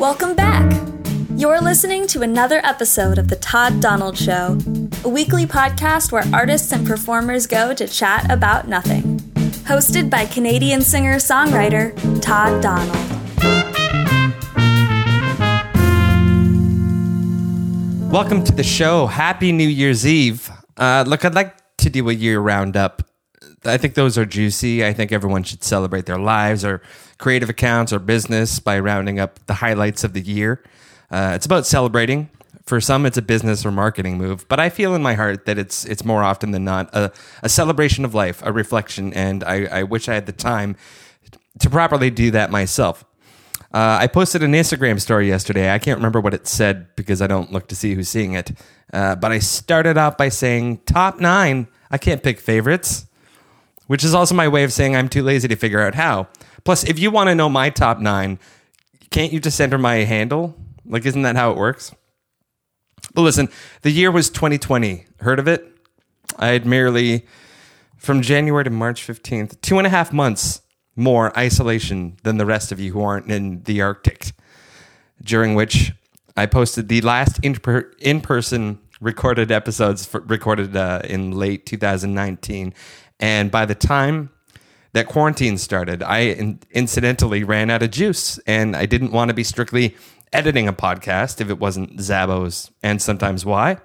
Welcome back. You're listening to another episode of The Todd Donald Show, a weekly podcast where artists and performers go to chat about nothing. Hosted by Canadian singer songwriter Todd Donald. Welcome to the show. Happy New Year's Eve. Uh, look, I'd like to do a year roundup. I think those are juicy. I think everyone should celebrate their lives or creative accounts or business by rounding up the highlights of the year. Uh, it's about celebrating. For some, it's a business or marketing move, but I feel in my heart that it's it's more often than not a, a celebration of life, a reflection, and I, I wish I had the time to properly do that myself. Uh, I posted an Instagram story yesterday. I can't remember what it said because I don't look to see who's seeing it. Uh, but I started off by saying top nine. I can't pick favorites, which is also my way of saying I'm too lazy to figure out how. Plus, if you want to know my top nine, can't you just enter my handle? Like, isn't that how it works? But listen, the year was 2020. Heard of it? I had merely, from January to March 15th, two and a half months more isolation than the rest of you who aren't in the Arctic, during which I posted the last in person recorded episodes for, recorded uh, in late 2019. And by the time that quarantine started, I in- incidentally ran out of juice and I didn't want to be strictly editing a podcast if it wasn't Zabos and sometimes why,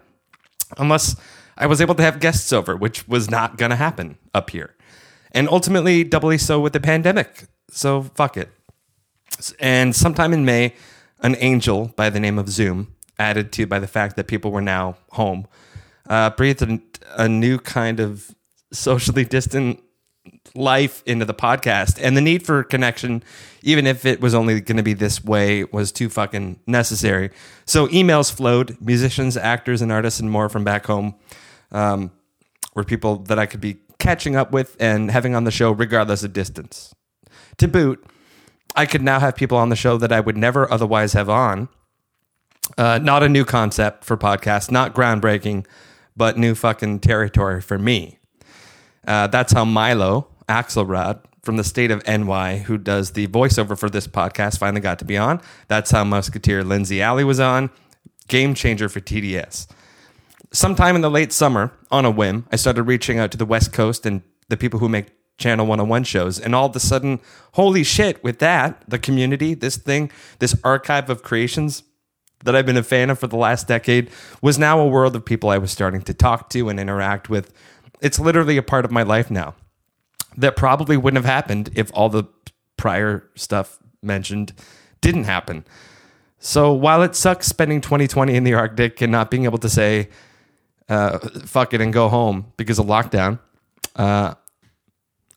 unless I was able to have guests over, which was not going to happen up here. And ultimately, doubly so with the pandemic. So fuck it. And sometime in May, an angel by the name of Zoom, added to by the fact that people were now home, uh, breathed a, a new kind of socially distant life into the podcast. And the need for connection even if it was only going to be this way was too fucking necessary. So emails flowed musicians actors and artists and more from back home um, were people that i could be catching up with and having on the show regardless of distance. To boot i could now have people on the show that i would never otherwise have on. Uh, not a new concept for podcasts not groundbreaking but new fucking territory for me uh, that's how Milo Axelrod from the state of NY, who does the voiceover for this podcast, finally got to be on. That's how Mouseketeer Lindsey Alley was on. Game changer for TDS. Sometime in the late summer, on a whim, I started reaching out to the West Coast and the people who make Channel 101 shows. And all of a sudden, holy shit, with that, the community, this thing, this archive of creations that I've been a fan of for the last decade was now a world of people I was starting to talk to and interact with it's literally a part of my life now that probably wouldn't have happened if all the prior stuff mentioned didn't happen. So while it sucks spending 2020 in the Arctic and not being able to say, uh, fuck it and go home because of lockdown, uh,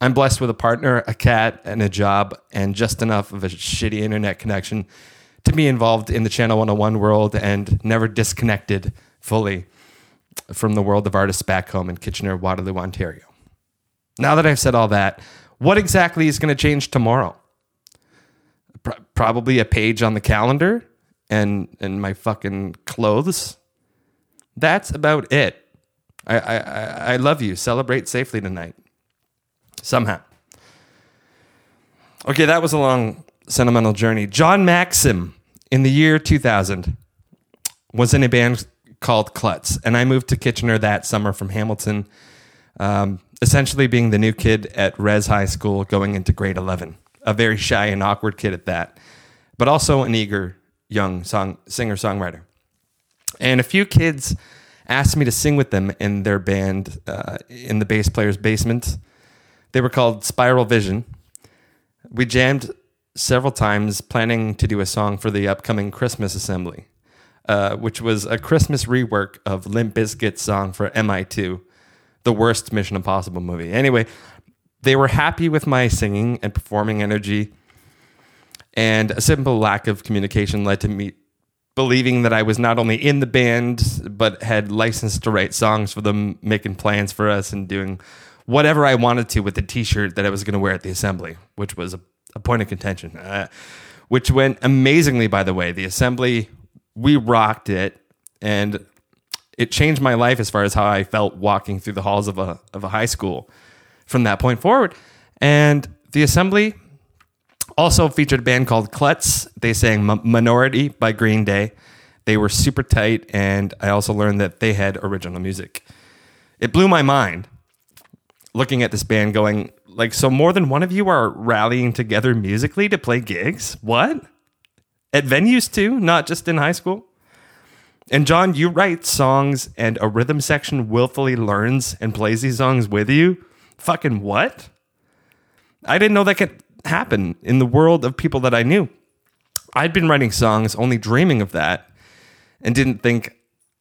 I'm blessed with a partner, a cat, and a job, and just enough of a shitty internet connection to be involved in the Channel 101 world and never disconnected fully from the world of artists back home in Kitchener, Waterloo, Ontario. Now that I've said all that, what exactly is going to change tomorrow? Pro- probably a page on the calendar and and my fucking clothes. That's about it. I, I, I love you. Celebrate safely tonight. Somehow. Okay, that was a long sentimental journey. John Maksym in the year 2000 was in a band called Klutz, and I moved to Kitchener that summer from Hamilton, um, essentially being the new kid at Res High School going into grade 11. A very shy and awkward kid at that, but also an eager young song singer songwriter. And a few kids asked me to sing with them in their band uh, in the bass player's basement. They were called Spiral Vision. We jammed several times, planning to do a song for the upcoming Christmas assembly. Uh, which was a Christmas rework of Limp Bizkit's song for MI2, the worst Mission Impossible movie. Anyway, they were happy with my singing and performing energy, and a simple lack of communication led to me believing that I was not only in the band, but had license to write songs for them, making plans for us, and doing whatever I wanted to with the t shirt that I was going to wear at the assembly, which was a, a point of contention. Uh, which went amazingly, by the way. The assembly we rocked it and it changed my life as far as how I felt walking through the halls of a of a high school from that point forward. And the assembly Also featured a band called Klutz. They sang M- Minority by Green Day. They were super tight, and I also learned that they had original music. It blew my mind looking at this band going, like, so more than one of you are rallying together musically to play gigs? What? At venues too, not just in high school? And John, you write songs and a rhythm section willfully learns and plays these songs with you? Fucking what? I didn't know that could happen in the world of people that I knew. I'd been writing songs only dreaming of that and didn't think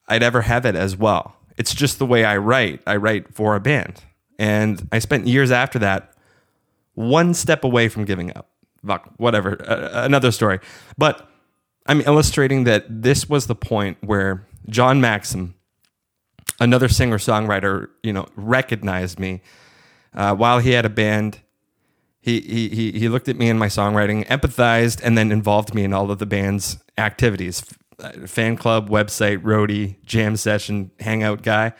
I'd ever have it as well. It's just the way I write. I write for a band. And I spent years after that one step away from giving up. Whatever, uh, another story. But I'm illustrating that this was the point where John Maksym, another singer songwriter, you know, recognized me uh, while he had a band. He, he, he looked at me and my songwriting, empathized, and then involved me in all of the band's activities fan club, website, roadie, jam session, hangout guy,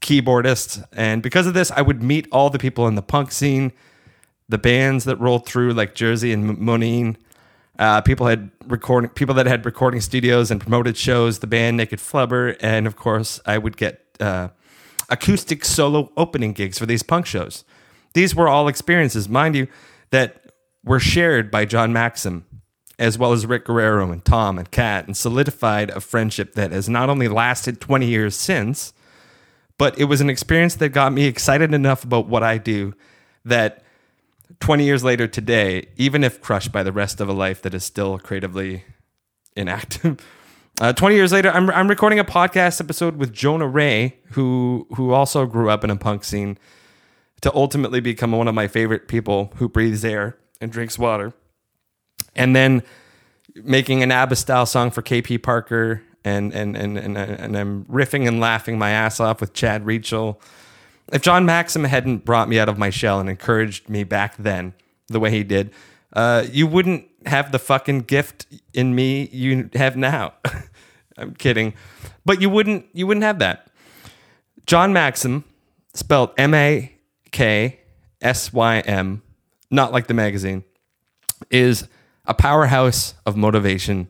keyboardist. And because of this, I would meet all the people in the punk scene, the bands that rolled through, like Jersey and Moneen. Uh, people had recording people that had recording studios and promoted shows. The band Naked Flubber, and of course, I would get uh, acoustic solo opening gigs for these punk shows. These were all experiences, mind you, that were shared by John Maksym, as well as Rick Guerrero and Tom and Kat, and solidified a friendship that has not only lasted 20 years since, but it was an experience that got me excited enough about what I do that 20 years later today, even if crushed by the rest of a life that is still creatively inactive. Uh, 20 years later, I'm, I'm recording a podcast episode with Jonah Ray, who, who also grew up in a punk scene, to ultimately become one of my favorite people who breathes air and drinks water. And then making an ABBA style song for KP Parker, and, and, and, and, and I'm riffing and laughing my ass off with Chad Reachel if John Maksym hadn't brought me out of my shell and encouraged me back then the way he did, uh, you wouldn't have the fucking gift in me you have now. I'm kidding, but you wouldn't you wouldn't have that. John Maxim, spelled M A K S Y M, not like the magazine, is a powerhouse of motivation,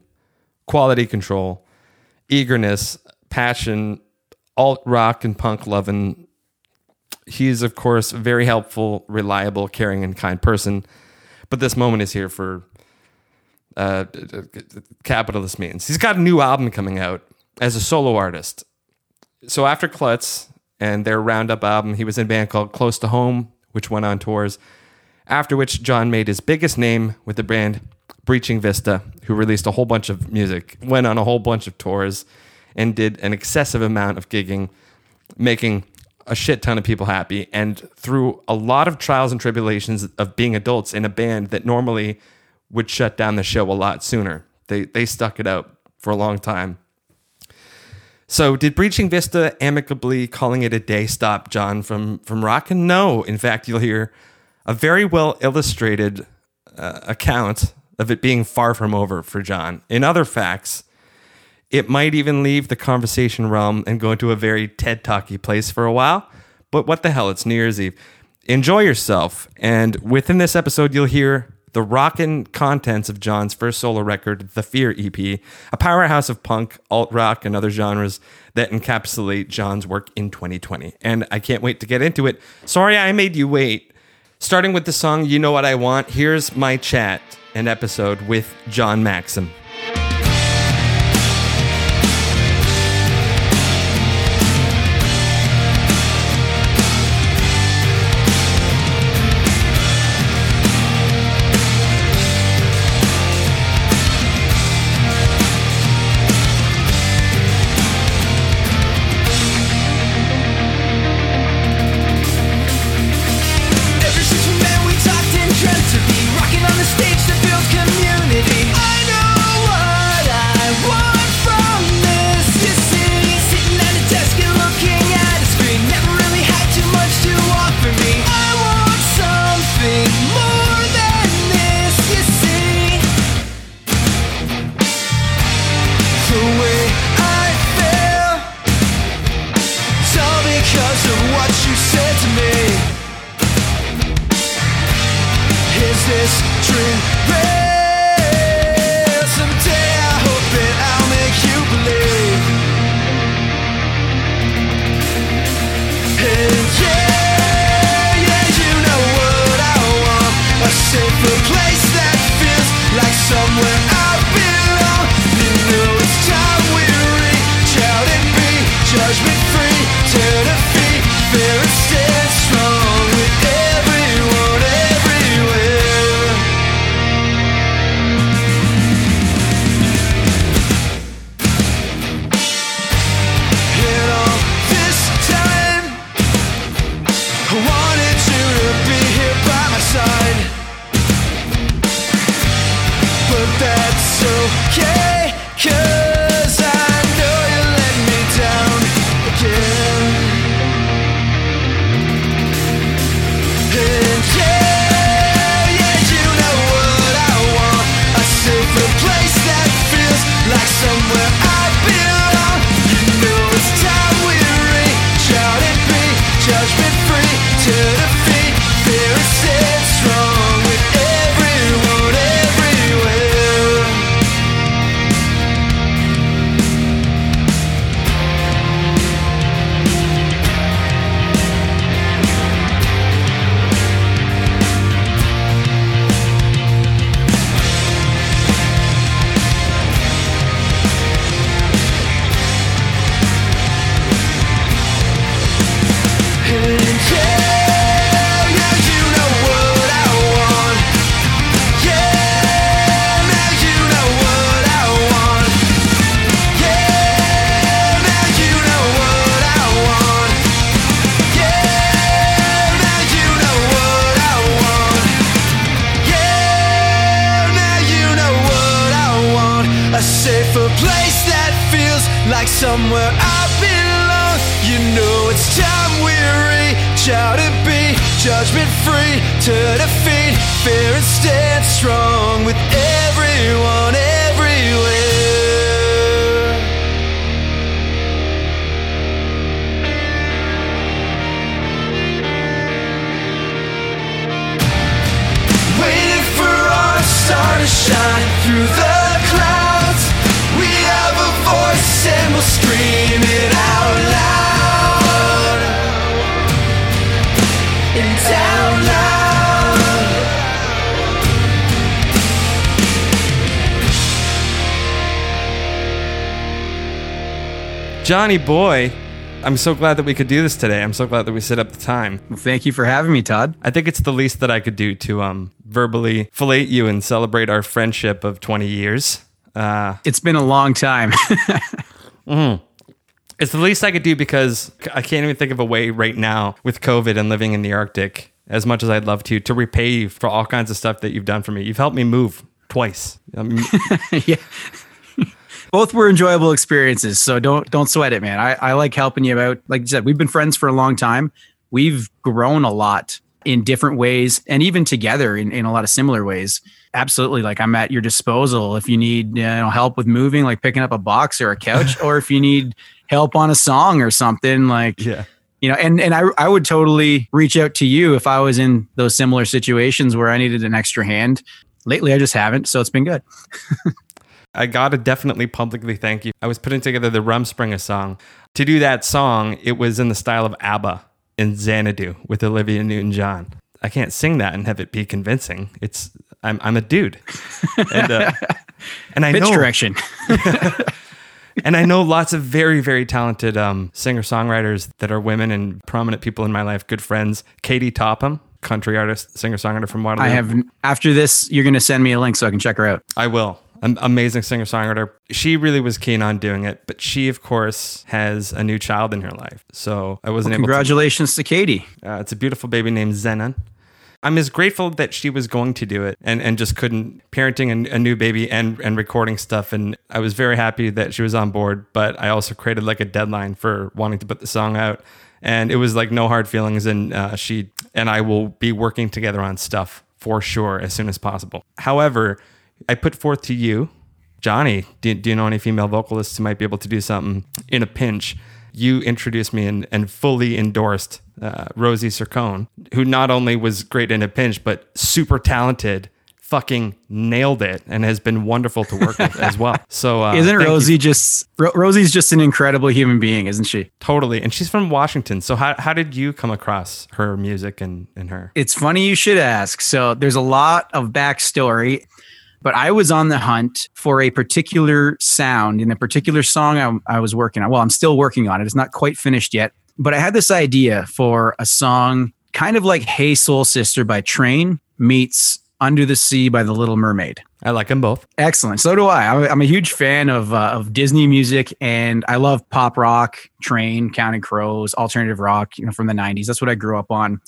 quality control, eagerness, passion, alt rock and punk loving He's, of course, a very helpful, reliable, caring, and kind person. But this moment is here for uh, capitalist means. He's got a new album coming out as a solo artist. So after Klutz and their Roundup album, he was in a band called Close to Home, which went on tours. After which, John made his biggest name with the band Breaching Vista, who released a whole bunch of music, went on a whole bunch of tours, and did an excessive amount of gigging, making a shit ton of people happy and through a lot of trials and tribulations of being adults in a band that normally would shut down the show a lot sooner. They they stuck it out for a long time. So did Breaching Vista amicably calling it a day stop John from from rockin'? No. In fact, you'll hear a very well illustrated uh, account of it being far from over for John. In other facts, it might even leave the conversation realm and go into a very TED Talky place for a while. But what the hell? It's New Year's Eve. Enjoy yourself. And within this episode, you'll hear the rockin' contents of John's first solo record, The Fear EP, a powerhouse of punk, alt rock, and other genres that encapsulate John's work in 2020. And I can't wait to get into it. Sorry I made you wait. Starting with the song You Know What I Want, here's my chat and episode with John Maksym. Like somewhere I belong. You know it's time we reach out and be judgment free to defeat fear and stand strong with everyone everywhere. Waiting for our star to shine through the Johnny boy, I'm so glad that we could do this today. I'm so glad that we set up the time. Well, thank you for having me, Todd. I think it's the least that I could do to um verbally fillet you and celebrate our friendship of 20 years. Uh, It's been a long time. it's the least I could do because I can't even think of a way right now with COVID and living in the Arctic, as much as I'd love to, to repay you for all kinds of stuff that you've done for me. You've helped me move twice. I yeah. Both were enjoyable experiences, so don't don't sweat it, man. I, I like helping you out. Like you said, we've been friends for a long time. We've grown a lot in different ways and even together in, in a lot of similar ways. Absolutely. Like I'm at your disposal if you need you know, help with moving, like picking up a box or a couch, or if you need help on a song or something, like yeah. you know and and I, I would totally reach out to you if i was in those similar situations where i needed an extra hand lately i just haven't so it's been good I gotta definitely publicly thank you. I was putting together the Rumspringa song. To do that song, it was in the style of ABBA in Xanadu with Olivia Newton-John. I can't sing that and have it be convincing. It's I'm I'm a dude, and uh, and I pitch know direction and I know lots of very very talented um, singer songwriters that are women and prominent people in my life. Good friends, Katie Topham, country artist, singer songwriter from Waterloo. i have after this you're going to send me a link so i can check her out I will. Am- amazing singer songwriter. She really was keen on doing it, but she, of course, has a new child in her life. So I wasn't able to. congratulations to katie Uh, it's a beautiful baby named Zenon. I'm as grateful that she was going to do it and, and just couldn't parenting a, a new baby and, and recording stuff. And I was very happy that she was on board, but I also created like a deadline for wanting to put the song out. And it was like no hard feelings. And uh, she and I will be working together on stuff for sure as soon as possible. However, I put forth to you, Johnny, do, do you know any female vocalists who might be able to do something in a pinch? You introduced me and, and fully endorsed uh, Rosie Sircone, who not only was great in a pinch, but super talented, fucking nailed it, and has been wonderful to work with as well. So, uh, isn't thank you rosie just Ro- rosie's just an incredible human being isn't she totally? And she's from Washington. So, how, how did you come across her music and, and her? It's funny you should ask. So there's a lot of backstory, but I was on the hunt for a particular sound in a particular song I, I was working on. Well, I'm still working on it. It's not quite finished yet, but I had this idea for a song kind of like Hey Soul Sister by Train meets Under the Sea by The Little Mermaid. I like them both. Excellent. So do I. I'm a huge fan of uh, of Disney music, and I love pop rock, Train, Counting Crows, alternative rock, you know, from the '90s. That's what I grew up on.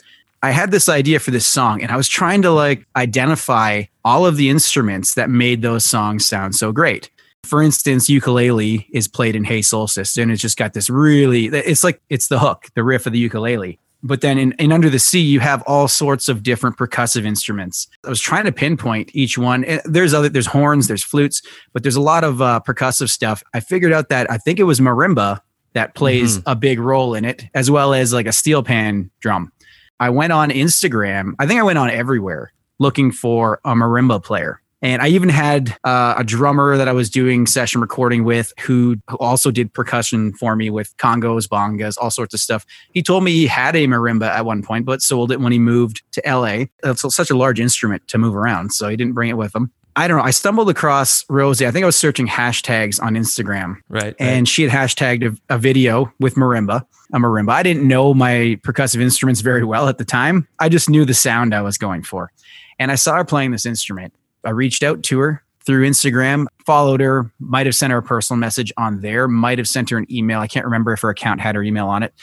I had this idea for this song and I was trying to like identify all of the instruments that made those songs sound so great. For instance, ukulele is played in Hey Soul Sister and it's just got this really, it's like, it's the hook, the riff of the ukulele. But then in, in Under the Sea, you have all sorts of different percussive instruments. I was trying to pinpoint each one. There's other, there's horns, there's flutes, but there's a lot of uh, percussive stuff. I figured out that I think it was marimba that plays a big role in it, as well as like a steel pan drum. I went on Instagram. I think I went on everywhere looking for a marimba player. And I even had uh, a drummer that I was doing session recording with who, who also did percussion for me with congas, bongos, all sorts of stuff. He told me he had a marimba at one point, but sold it when he moved to LA. It's such a large instrument to move around, so he didn't bring it with him. I don't know. I stumbled across Rosie. I think I was searching hashtags on Instagram Right. and she had hashtagged a, a video with marimba, a marimba. I didn't know my percussive instruments very well at the time. I just knew the sound I was going for. And I saw her playing this instrument. I reached out to her through Instagram, followed her, might have sent her a personal message on there, might have sent her an email. I can't remember if her account had her email on it,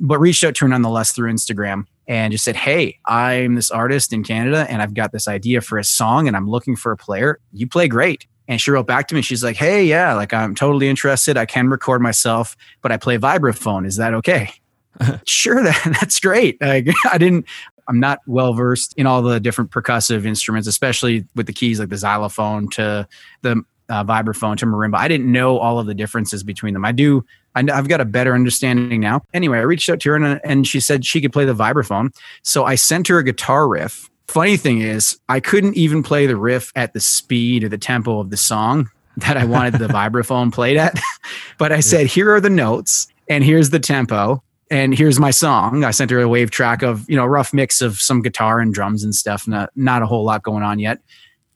but reached out to her nonetheless through Instagram and just said, Hey, I'm this artist in Canada and I've got this idea for a song and I'm looking for a player. You play great. And she wrote back to me. She's like, Hey, yeah, like I'm totally interested. I can record myself, but I play vibraphone. Is that okay? sure, that, that's great. Like, I didn't, I'm not well versed in all the different percussive instruments, especially with the keys like the xylophone to the uh, vibraphone to marimba. I didn't know all of the differences between them. I do. I, I've got a better understanding now. Anyway, I reached out to her and, uh, and she said she could play the vibraphone. So I sent her a guitar riff. Funny thing is, I couldn't even play the riff at the speed or the tempo of the song that I wanted the vibraphone played at. but I said, here are the notes and here's the tempo and here's my song. I sent her a wave track of, you know, a rough mix of some guitar and drums and stuff, not, not a whole lot going on yet.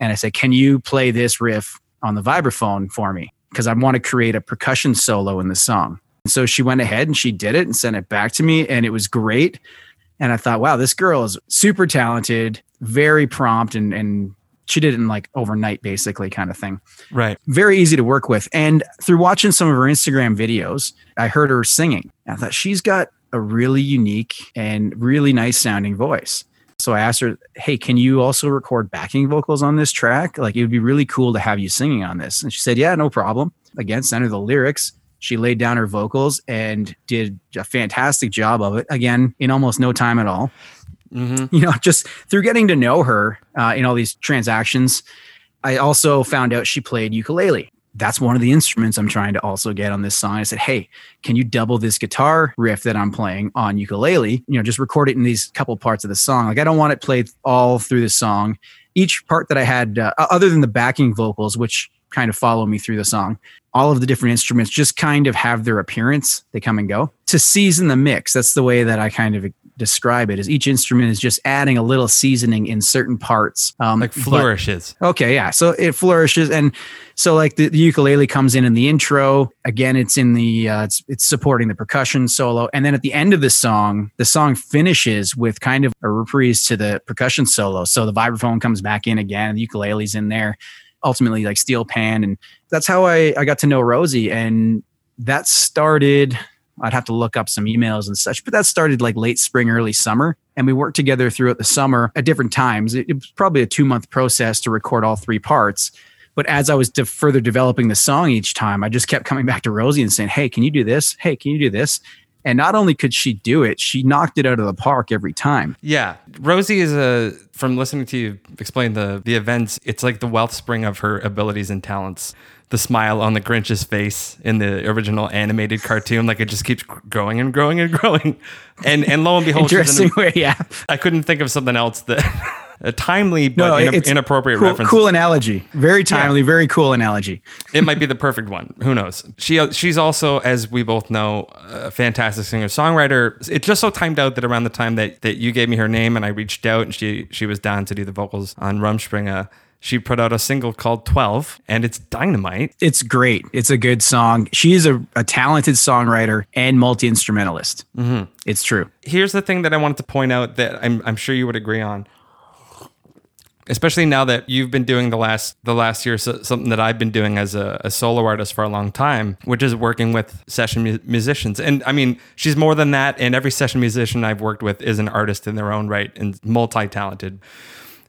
And I said, can you play this riff on the vibraphone for me? Because I want to create a percussion solo in the song. And so she went ahead and she did it and sent it back to me, and it was great. And I thought, wow, this girl is super talented, very prompt, and and she did it in like overnight, basically, kind of thing Right. very easy to work with. And through watching some of her Instagram videos, I heard her singing. I thought she's got a really unique and really nice sounding voice. So I asked her, Hey, can you also record backing vocals on this track? Like, it would be really cool to have you singing on this. And she said, Yeah, no problem. Again, sent her the lyrics. She laid down her vocals and did a fantastic job of it. Again, in almost no time at all hmm you know, just through getting to know her uh, in all these transactions, I also found out she played ukulele. That's one of the instruments I'm trying to also get on this song. I said, "Hey, can you double this guitar riff that I'm playing on ukulele? You know, just record it in these couple parts of the song. Like I don't want it played all through the song. Each part that I had, uh, other than the backing vocals, which kind of follow me through the song, all of the different instruments just kind of have their appearance. They come and go to season the mix. That's the way that I kind of describe it. Is each instrument is just adding a little seasoning in certain parts, um, Like but- flourishes. Okay, yeah. So it flourishes, and so like the, the ukulele comes in in the intro. Again, it's in the uh, it's it's supporting the percussion solo, and then at the end of the song, the song finishes with kind of a reprise to the percussion solo. So the vibraphone comes back in again, the ukulele's in there. Ultimately, like steel pan, and that's how I I got to know Rosie, and that started. I'd have to look up some emails and such, but that started like late spring, early summer. And we worked together throughout the summer at different times. It, it was probably a two month process to record all three parts. But as I was de- further developing the song each time, I just kept coming back to Rosie and saying, Hey, can you do this? Hey, can you do this? And not only could she do it, she knocked it out of the park every time. Yeah, Rosie is a from listening to you explain the the events. It's like the wellspring of her abilities and talents. The smile on the Grinch's face in the original animated cartoon, like it just keeps growing and growing and growing. And and lo and behold, she's Interesting in way, yeah. I couldn't think of something else that a timely but No, it's inappropriate cool, reference. Cool analogy. Very timely, very cool analogy. it might be the perfect one. Who knows? She she's also, as we both know, a fantastic singer songwriter. It just so timed out that around the time that, that you gave me her name and I reached out and she she was down to do the vocals on Rumspringa, she put out a single called Twelve and it's dynamite. It's great. It's a good song. She's a, a talented songwriter and multi instrumentalist. Mm-hmm. It's true. Here's the thing that I wanted to point out that I'm I'm sure you would agree on. Especially now that you've been doing the last the last year so, something that I've been doing as a, a, solo artist for a long time, which is working with session mu- musicians. And I mean, she's more than that. And every session musician I've worked with is an artist in their own right and multi talented.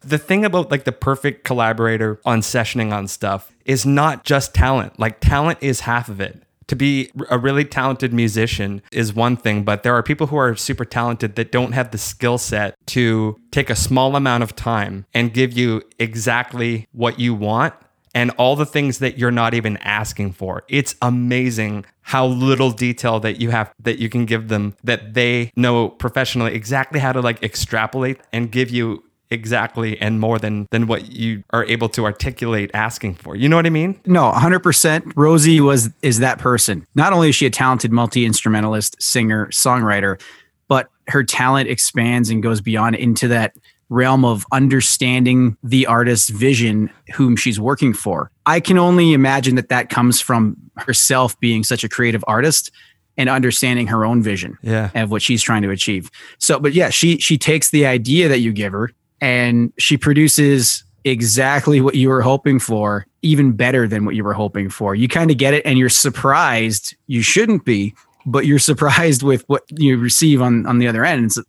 The thing about like the perfect collaborator on sessioning on stuff is not just talent. Like talent is half of it to be a really talented musician is one thing, but there are people who are super talented that don't have the skill set to take a small amount of time and give you exactly what you want and all the things that you're not even asking for. It's amazing how little detail that you have that you can give them that they know professionally exactly how to like extrapolate and give you exactly and more than than what you are able to articulate asking for. You know what I mean? No, 100%. Rosie was is that person. Not only is she a talented multi-instrumentalist, singer, songwriter, but her talent expands and goes beyond into that realm of understanding the artist's vision whom she's working for. I can only imagine that that comes from herself being such a creative artist and understanding her own vision yeah. of what she's trying to achieve. So, but yeah, she she takes the idea that you give her and she produces exactly what you were hoping for, even better than what you were hoping for. You kind of get it and you're surprised. You shouldn't be, but you're surprised with what you receive on on the other end. It's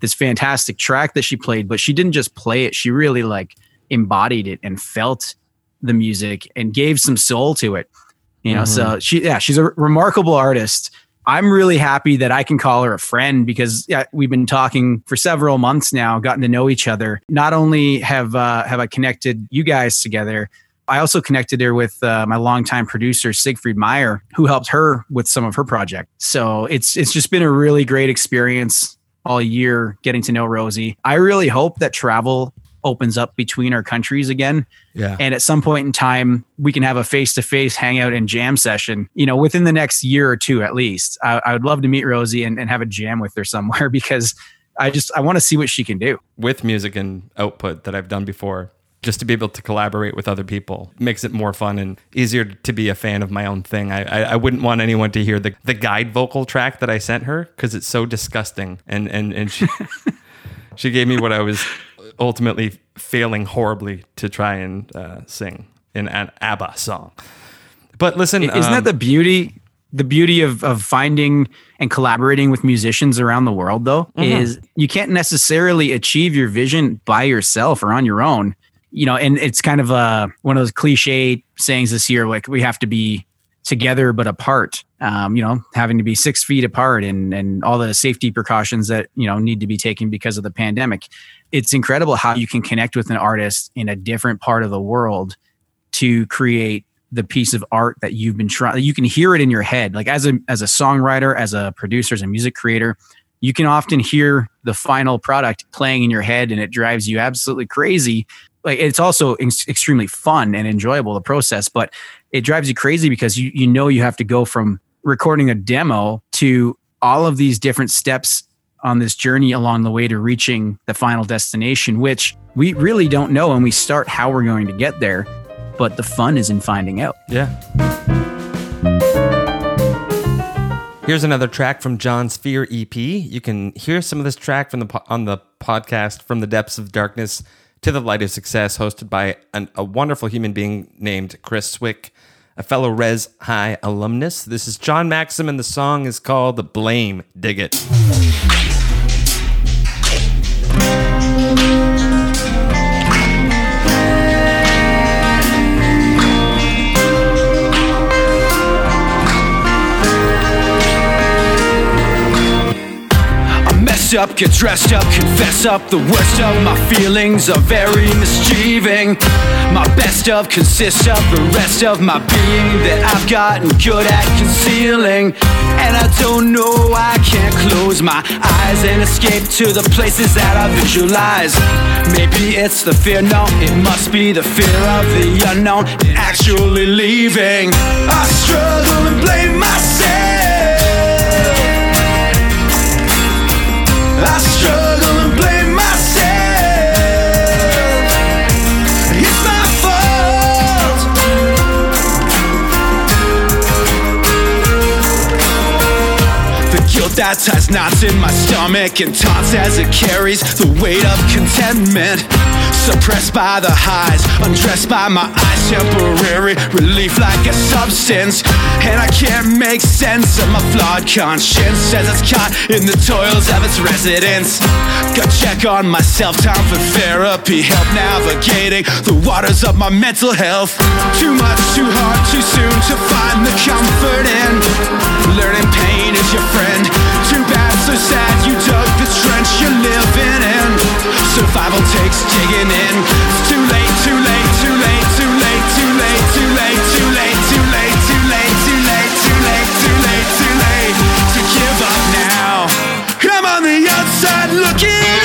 this fantastic track that she played, but she didn't just play it. She really like embodied it and felt the music and gave some soul to it. You know, mm-hmm. so she yeah, she's a remarkable artist I'm really happy that I can call her a friend because we've been talking for several months now, gotten to know each other. Not only have uh, have I connected you guys together, I also connected her with uh, my longtime producer Siegfried Meyer, who helped her with some of her project. So it's it's just been a really great experience all year getting to know Rosie. I really hope that travel opens up between our countries again. Yeah. And at some point in time, we can have a face to face hangout and jam session, you know, within the next year or two at least. I, I would love to meet Rosie and, and have a jam with her somewhere because I just, I want to see what she can do. With music and output that I've done before, just to be able to collaborate with other people makes it more fun and easier to be a fan of my own thing. I, I, I wouldn't want anyone to hear the, the guide vocal track that I sent her because it's so disgusting. And, and, and she, she gave me what I was ultimately failing horribly to try and uh, sing in an ABBA song. But listen, isn't um, that the beauty? The beauty of of finding and collaborating with musicians around the world, though, mm-hmm. is you can't necessarily achieve your vision by yourself or on your own. You know, and it's kind of a one of those cliche sayings this year, like we have to be together but apart. Um, you know, having to be six feet apart and and all the safety precautions that you know need to be taken because of the pandemic. It's incredible how you can connect with an artist in a different part of the world to create the piece of art that you've been trying you can hear it in your head. Like as a as a songwriter as a producer as a music creator you can often hear the final product playing in your head and it drives you absolutely crazy. Like it's also ex- extremely fun and enjoyable the process but it drives you crazy because you you know you have to go from recording a demo to all of these different steps on this journey along the way to reaching the final destination, which we really don't know when we start how we're going to get there, but the fun is in finding out. Yeah. Here's another track from John's Fear EP. You can hear some of this track from the on the podcast "From the Depths of Darkness to the Light of Success," hosted by an, a wonderful human being named Chris Swick, a fellow Res High alumnus. This is John Maksym, and the song is called The "Blame Dig It." Up, get dressed up, confess up. The worst of my feelings are very mischieving. My best of consists of the rest of my being that I've gotten good at concealing. And I don't know why I can't close my eyes and escape to the places that I visualize. Maybe it's the fear, no, it must be the fear of the unknown actually leaving. I struggle and blame myself. That ties knots in my stomach and taunts as it carries the weight of contentment Suppressed by the highs, undressed by my eyes, temporary relief like a substance. And I can't make sense of my flawed conscience as it's caught in the toils of its residents. Got check on myself, time for therapy, help navigating the waters of my mental health. Too much, too hard, too soon to find the comfort in. Learning pain is your friend. Too bad, so sad you dug this trench you're living in. Survival takes digging in. It's too late, too late, too late, too late, too late, too late, too late, too late, too late, too late, too late, too late, too late to give up now. I'm on the outside looking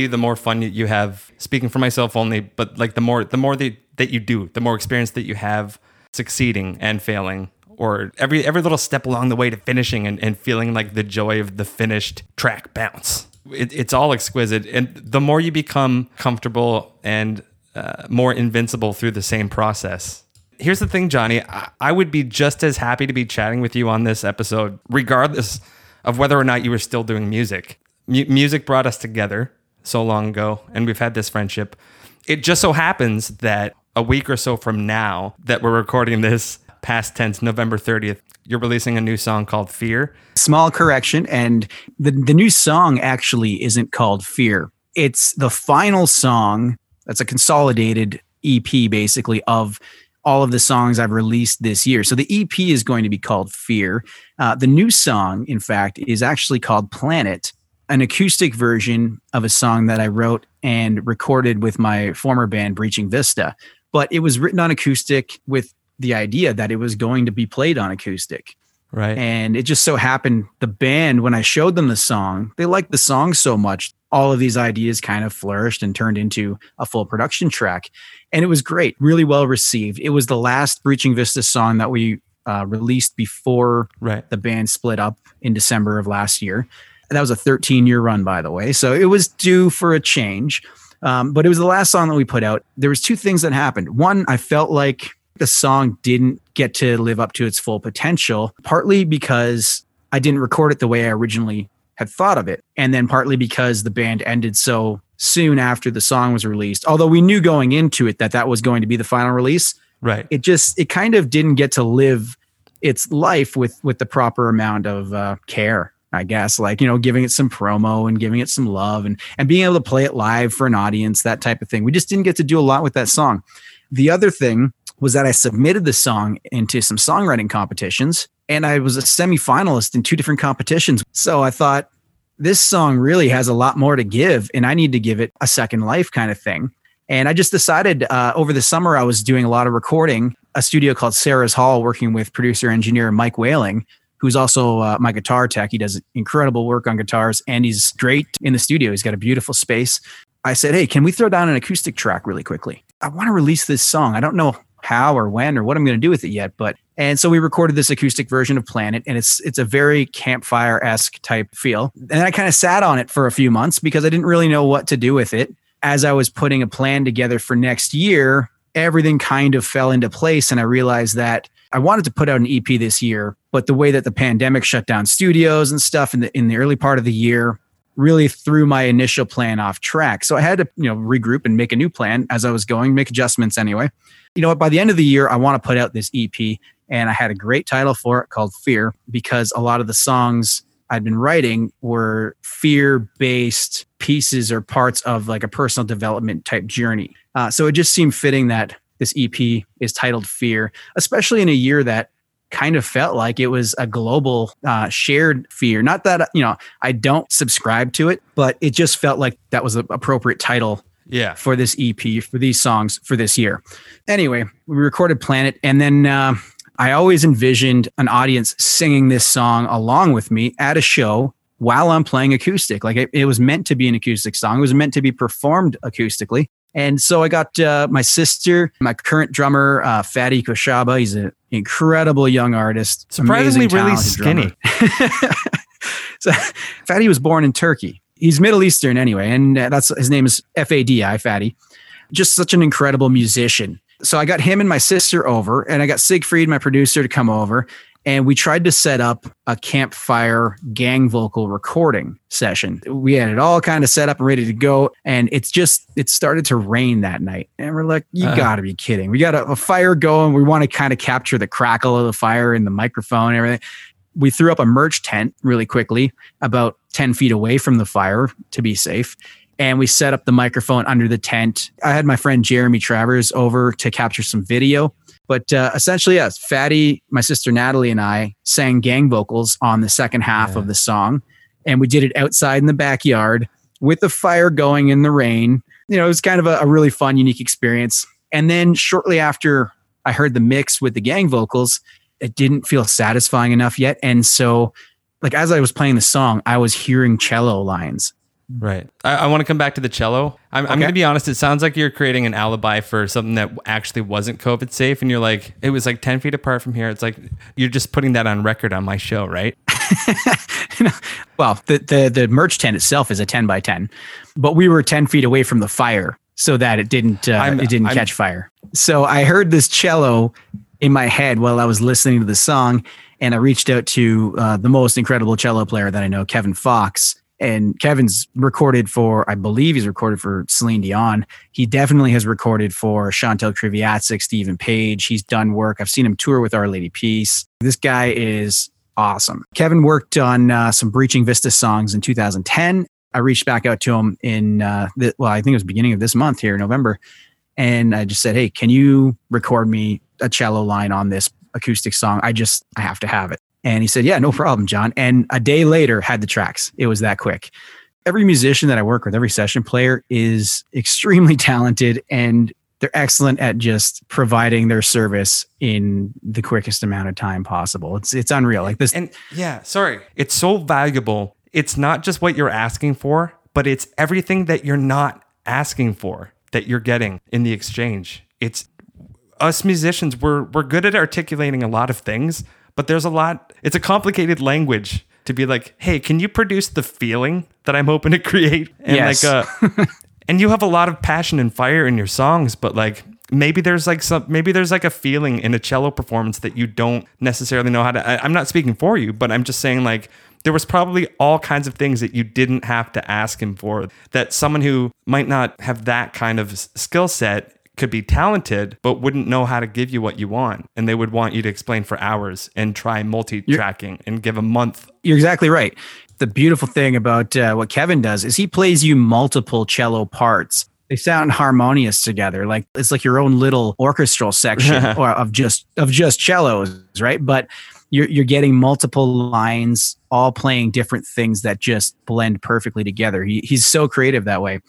do, the more fun you have. Speaking for myself only, but like the more the more that, that you do, the more experience that you have succeeding and failing, or every every little step along the way to finishing and, and feeling like the joy of the finished track bounce. It, it's all exquisite, and the more you become comfortable and uh, more invincible through the same process. Here's the thing, Johnny. I, would be just as happy to be chatting with you on this episode, regardless of whether or not you were still doing music. Mu- music brought us together so long ago, and we've had this friendship. It just so happens that a week or so from now that we're recording this, past tense, November 30th, you're releasing a new song called Fear. Small correction, and the the new song actually isn't called Fear. It's the final song. That's a consolidated EP, basically of all of the songs I've released this year. So the EP is going to be called Fear. Uh, the new song, in fact, is actually called Planet, an acoustic version of a song that I wrote and recorded with my former band, Breaching Vista. But it was written on acoustic with the idea that it was going to be played on acoustic. Right. And it just so happened the band, when I showed them the song, they liked the song so much. All of these ideas kind of flourished and turned into a full production track. And it was great, really well received. It was the last Breaching Vista song that we uh, released before right. the band split up in December of last year. That was a 13 year run, by the way. So it was due for a change. Um, but it was the last song that we put out. There was two things that happened. One, I felt like the song didn't get to live up to its full potential, partly because I didn't record it the way I originally had thought of it, and then partly because the band ended so soon after the song was released. Although we knew going into it that that was going to be the final release, Right. it just it kind of didn't get to live its life with with the proper amount of uh, care i guess like you know giving it some promo and giving it some love and and being able to play it live for an audience that type of thing. We just didn't get to do a lot with that song. The other thing was that i submitted the song into some songwriting competitions and i was a semi-finalist in two different competitions. So i thought this song really has a lot more to give and i need to give it a second life kind of thing. And I just decided uh, over the summer, I was doing a lot of recording, a studio called Sarah's Hall, working with producer engineer Mike Whaling, who's also uh, my guitar tech. He does incredible work on guitars and he's great in the studio. He's got a beautiful space. I said, Hey, can we throw down an acoustic track really quickly? I want to release this song. I don't know how or when or what I'm going to do with it yet, but and so we recorded this acoustic version of Planet, and it's it's a very campfire esque type feel. And I kind of sat on it for a few months because I didn't really know what to do with it as I was putting a plan together for next year, everything kind of fell into place. And I realized that I wanted to put out an EP this year, but the way that the pandemic shut down studios and stuff in the in the early part of the year, really threw my initial plan off track. So I had to, you know, regroup and make a new plan as I was going, make adjustments anyway. You know what? By the end of the year, I want to put out this EP, and I had a great title for it called Fear because a lot of the songs I'd been writing were fear based pieces or parts of like a personal development type journey. Uh, so it just seemed fitting that this EP is titled Fear, especially in a year that kind of felt like it was a global uh, shared fear. Not that, you know, I don't subscribe to it, but it just felt like that was the appropriate title Yeah. for this EP, for these songs for this year. Anyway, we recorded Planet, and then uh, I always envisioned an audience singing this song along with me at a show while I'm playing acoustic. Like it, it was meant to be an acoustic song, it was meant to be performed acoustically. And so I got uh, my sister, my current drummer, uh, Fadi Koshaba. He's an incredible young artist. Surprisingly, really skinny. so Fadi was born in Turkey. He's Middle Eastern anyway, and uh, that's his name is F A D I Fadi. Just such an incredible musician. So I got him and my sister over, and I got Siegfried, my producer, to come over, and we tried to set up a campfire gang vocal recording session. We had it all kind of set up and ready to go, and it's just it started to rain that night, and we're like, "You Uh. got to be kidding! We got a, a fire going. We want to kind of capture the crackle of the fire and the microphone and everything." We threw up a merch tent really quickly, about ten feet away from the fire to be safe and we set up the microphone under the tent. I had my friend Jeremy Travers over to capture some video. But uh, essentially, yes, Fadi, my sister Natalie, and I sang gang vocals on the second half Yeah. of the song. And we did it outside in the backyard with the fire going in the rain. You know, it was kind of a, a really fun, unique experience. And then shortly after I heard the mix with the gang vocals, it didn't feel satisfying enough yet. And so, like, as I was playing the song, I was hearing cello lines Right. I, I want to come back to the cello. I'm, I'm going to be honest. It sounds like you're creating an alibi for something that actually wasn't COVID safe. And you're like, it was like 10 feet apart from here. It's like, you're just putting that on record on my show, right? well, the, the the merch tent itself is a ten by ten, but we were ten feet away from the fire so that it didn't uh, it didn't I'm- catch fire. So I heard this cello in my head while I was listening to the song, and I reached out to uh, the most incredible cello player that I know, Kevin Fox. And Kevin's recorded for, I believe he's recorded for Celine Dion. He definitely has recorded for Chantal Kreviazuk, Steven Page. He's done work. I've seen him tour with Our Lady Peace. This guy is awesome. Kevin worked on uh, some Breaching Vista songs in 2010. I reached back out to him in, uh, the, well, I think it was beginning of this month here, November. And I just said, hey, can you record me a cello line on this acoustic song? I just, I have to have it. And he said, yeah, no problem, John. And a day later had the tracks. It was that quick. Every musician that I work with, every session player is extremely talented and they're excellent at just providing their service in the quickest amount of time possible. It's it's unreal. Like this And yeah, sorry. It's so valuable. It's not just what you're asking for, but it's everything that you're not asking for that you're getting in the exchange. It's us musicians, we're we're good at articulating a lot of things, but there's a lot it's a complicated language to be like, hey, can you produce the feeling that I'm hoping to create? And Yes. like uh and you have a lot of passion and fire in your songs, but like maybe there's like some maybe there's like a feeling in a cello performance that you don't necessarily know how to I, I'm not speaking for you, but I'm just saying like there was probably all kinds of things that you didn't have to ask him for that someone who might not have that kind of skill set could be talented but wouldn't know how to give you what you want and they would want you to explain for hours and try multi-tracking and give a month you're exactly right. The beautiful thing about uh, what Kevin does is he plays you multiple cello parts. They sound harmonious together. Like it's like your own little orchestral section or of just of just cellos, right? But you're you're getting multiple lines all playing different things that just blend perfectly together. He, he's so creative that way.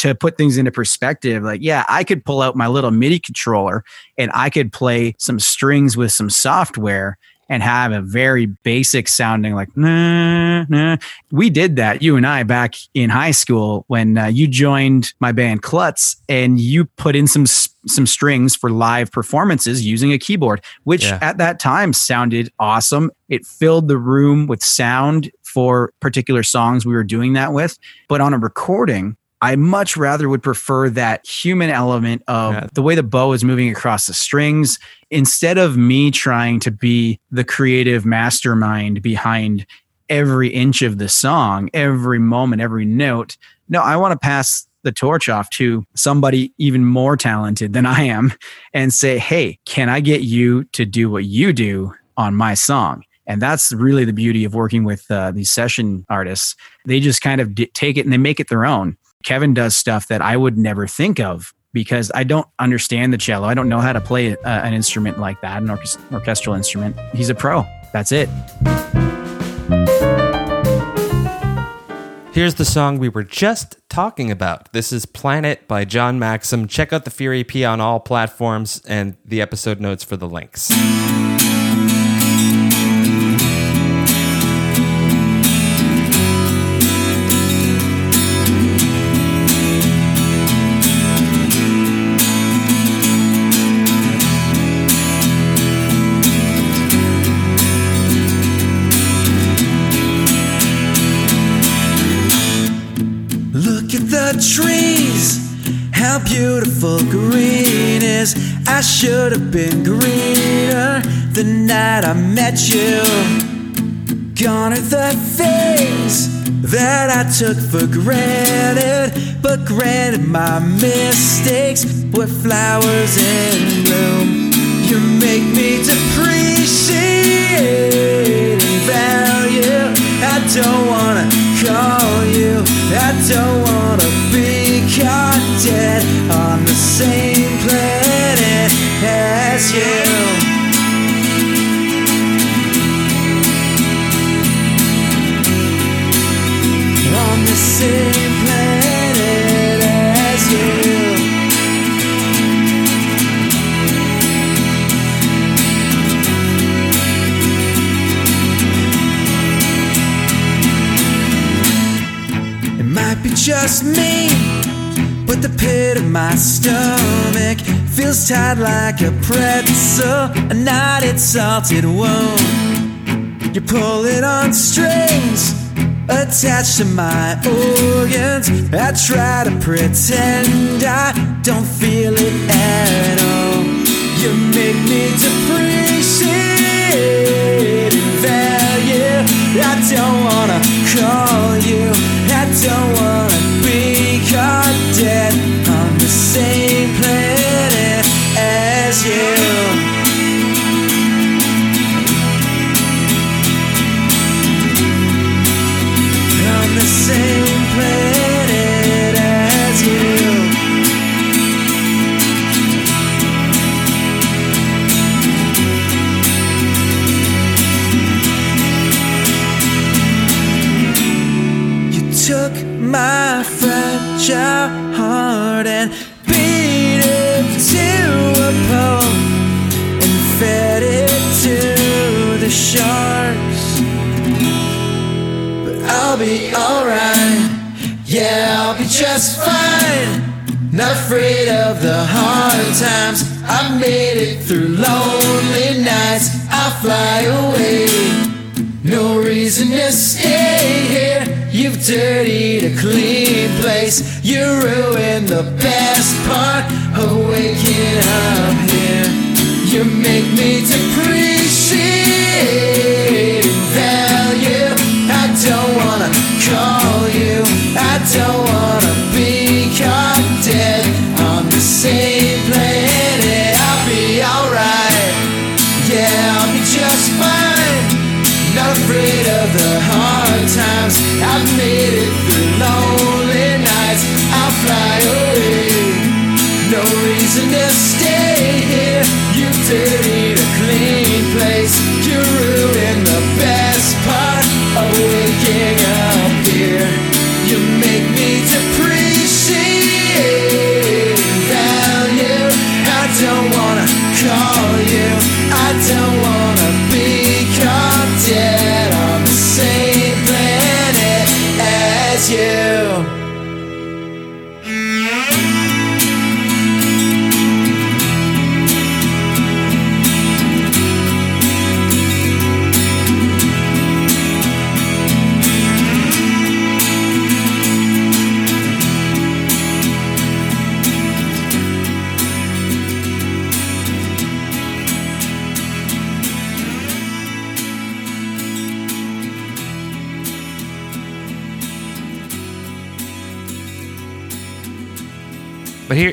To put things into perspective, like, yeah, I could pull out my little MIDI controller and I could play some strings with some software and have a very basic sounding like nah, nah. we did that you and i back in high school when uh, you joined my band klutz and you put in some some strings for live performances using a keyboard which Yeah. at that time sounded awesome it filled the room with sound for particular songs we were doing that with but on a recording I much rather would prefer that human element of Yeah. the way the bow is moving across the strings instead of me trying to be the creative mastermind behind every inch of the song, every moment, every note. No, I want to pass the torch off to somebody even more talented than I am and say, Hey, can I get you to do what you do on my song? And that's really the beauty of working with uh, these session artists. They just kind of d- take it and they make it their own. Kevin does stuff that I would never think of because I don't understand the cello. I don't know how to play uh, an instrument like that, an orchest- orchestral instrument. He's a pro. That's it. Here's the song we were just talking about. This is Planet by John Maksym. Check out the Fear EP on all platforms and the episode notes for the links. Is. I should have been greener the night I met you. Gone are the things that I took for granted, but granted my mistakes were flowers in bloom. You make me depreciate value. I don't wanna call you. I don't wanna be caught dead on the same planet as you. On the same planet as you. It might be just me, but the pit of my stomach feels tight like a pretzel, a knotted salted wound. You're pulling on strings attached to my organs. I try to pretend I don't feel it at all. You make me depreciate and value. I don't wanna call you. I don't wanna caught dead on the same planet as you. Fragile heart and beat it to a pulp and fed it to the sharks. But I'll be alright. Yeah, I'll be just fine. Not afraid of the hard times. I made it through lonely nights. I'll fly away. No reason to stay here. You've dirtied a clean place. You ruined the best part of waking up here. You make me depreciate value. I don't wanna call you. I don't wanna be caught dead on the same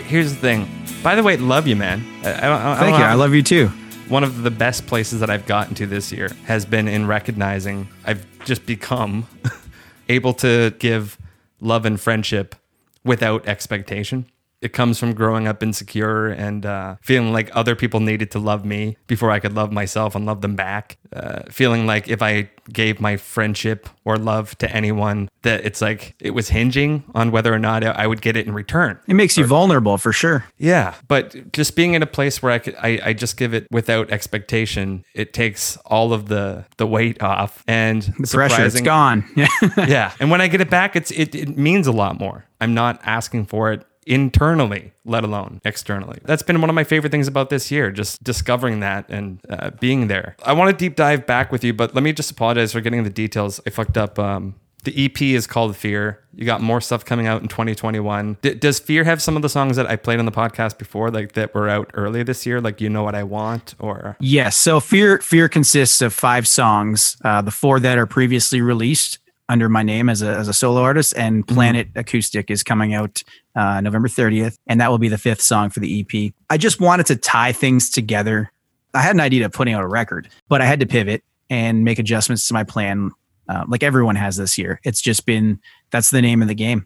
here's the thing. By the way, love you, man. I, I I Thank you. I love you too. one of the best places that I've gotten to this year has been in recognizing I've just become able to give love and friendship without expectation. It comes from growing up insecure and uh, feeling like other people needed to love me before I could love myself and love them back. Uh, feeling like if I gave my friendship or love to anyone, that it's like it was hinging on whether or not I would get it in return. It makes you vulnerable for sure. Yeah, but just being in a place where I could, I, I just give it without expectation, it takes all of the the weight off and The pressure, it's gone. Yeah. yeah, and when I get it back, it's it, it means a lot more. I'm not asking for it internally, let alone externally. That's been one of my favorite things about this year, just discovering that and uh, being there. I want to deep dive back with you, but let me just apologize for getting the details. I fucked up. Um, the EP is called Fear. You got more stuff coming out in 2021. D- does Fear have some of the songs that I played on the podcast before, like that were out earlier this year, like You Know What I Want, or Yes. So Fear Fear consists of five songs. Uh, the four that are previously released under my name as a as a solo artist, and Planet Acoustic is coming out uh, November 30th, and that will be the fifth song for the EP. I just wanted to tie things together. I had an idea of putting out a record, but I had to pivot and make adjustments to my plan, uh, like everyone has this year. It's just been that's the name of the game.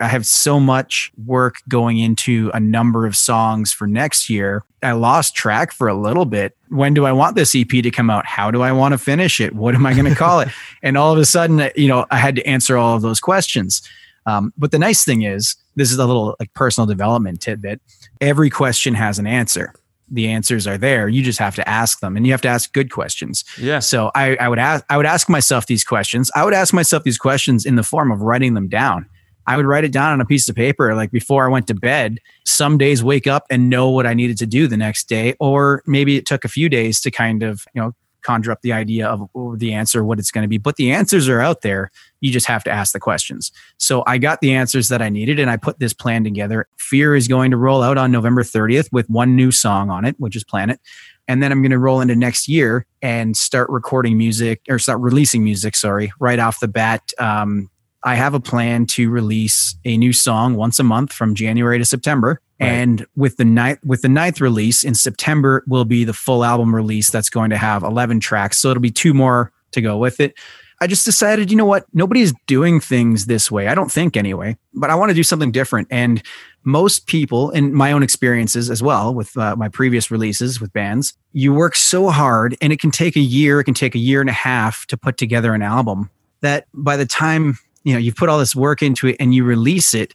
I have so much work going into a number of songs for next year. I lost track for a little bit. When do I want this EP to come out? How do I want to finish it? What am I going to call it? And all of a sudden, you know, I had to answer all of those questions. Um, but the nice thing is, this is a little like personal development tidbit. Every question has an answer. The answers are there. You just have to ask them, and you have to ask good questions. yeah, So I, I would ask I would ask myself these questions. I would ask myself these questions in the form of writing them down. I would write it down on a piece of paper, like before I went to bed. Some days wake up and know what I needed to do the next day, or maybe it took a few days to kind of you know conjure up the idea of the answer, what it's going to be. But the answers are out there. You just have to ask the questions. So I got the answers that I needed, and I put this plan together. Fear is going to roll out on November 30th with one new song on it, which is Planet and then I'm going to roll into next year and start recording music or start releasing music. Sorry, right off the bat. Um, I have a plan to release a new song once a month from January to September, Right. and with the ninth with the ninth release in September will be the full album release. That's going to have 11 tracks, so it'll be two more to go with it. I just decided, you know what? Nobody's doing things this way. I don't think anyway, but I want to do something different. And most people, in my own experiences as well with uh, my previous releases with bands, you work so hard and it can take a year, it can take a year and a half to put together an album that by the time, you know, you put all this work into it and you release it,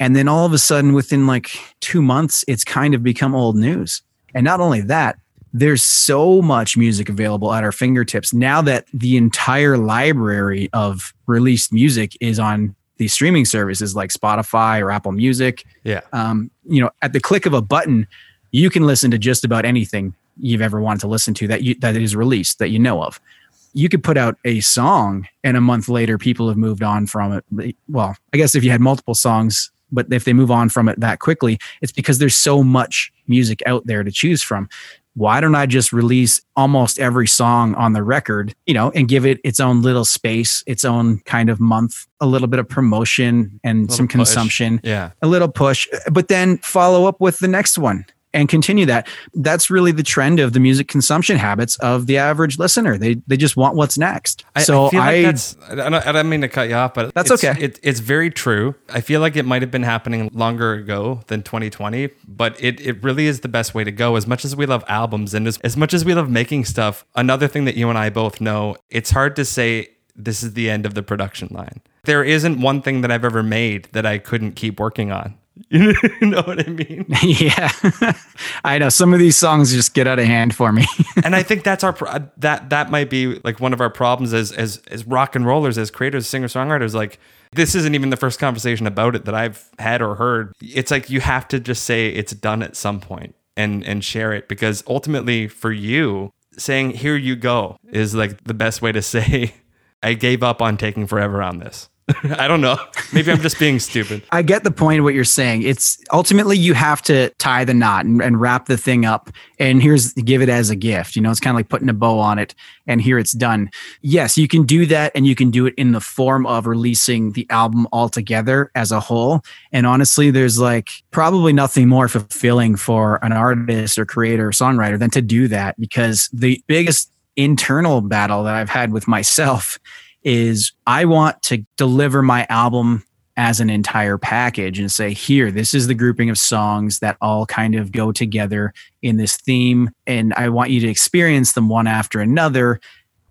and then all of a sudden within like two months, it's kind of become old news. And not only that, there's so much music available at our fingertips now that the entire library of released music is on these streaming services like Spotify or Apple Music. yeah, Um, you know, at the click of a button, you can listen to just about anything you've ever wanted to listen to that you that is released that you know of. You could put out a song, and a month later, people have moved on from it. Well, I guess if you had multiple songs, but if they move on from it that quickly, it's because there's so much music out there to choose from. Why don't I just release almost every song on the record, you know, and give it its own little space, its own kind of month, a little bit of promotion and some push. consumption yeah. a little push, but then follow up with the next one and continue that. That's really the trend of the music consumption habits of the average listener. They they just want what's next. I, so I feel like I, that's. I don't, I don't mean to cut you off, but That's it's, okay. It, it's very true. I feel like it might have been happening longer ago than 2020, but it, it really is the best way to go. As much as we love albums and as, as much as we love making stuff, another thing that you and I both know, it's hard to say this is the end of the production line. There isn't one thing that I've ever made that I couldn't keep working on. You know what I mean? yeah, I know some of these songs just get out of hand for me. and I think that's our pro- that that might be like one of our problems as as as rock and rollers, as creators, singer songwriters. Like this isn't even the first conversation about it that I've had or heard. It's like you have to just say it's done at some point and and share it because ultimately for you saying here you go is like the best way to say I gave up on taking forever on this. I don't know. Maybe I'm just being stupid. I get the point of what you're saying. It's ultimately you have to tie the knot and, and wrap the thing up. And here's give it as a gift. You know, it's kind of like putting a bow on it and here it's done. Yes, you can do that and you can do it in the form of releasing the album altogether as a whole. And honestly, there's like probably nothing more fulfilling for an artist or creator or songwriter than to do that because the biggest internal battle that I've had with myself is I want to deliver my album as an entire package and say, here, this is the grouping of songs that all kind of go together in this theme. And I want you to experience them one after another.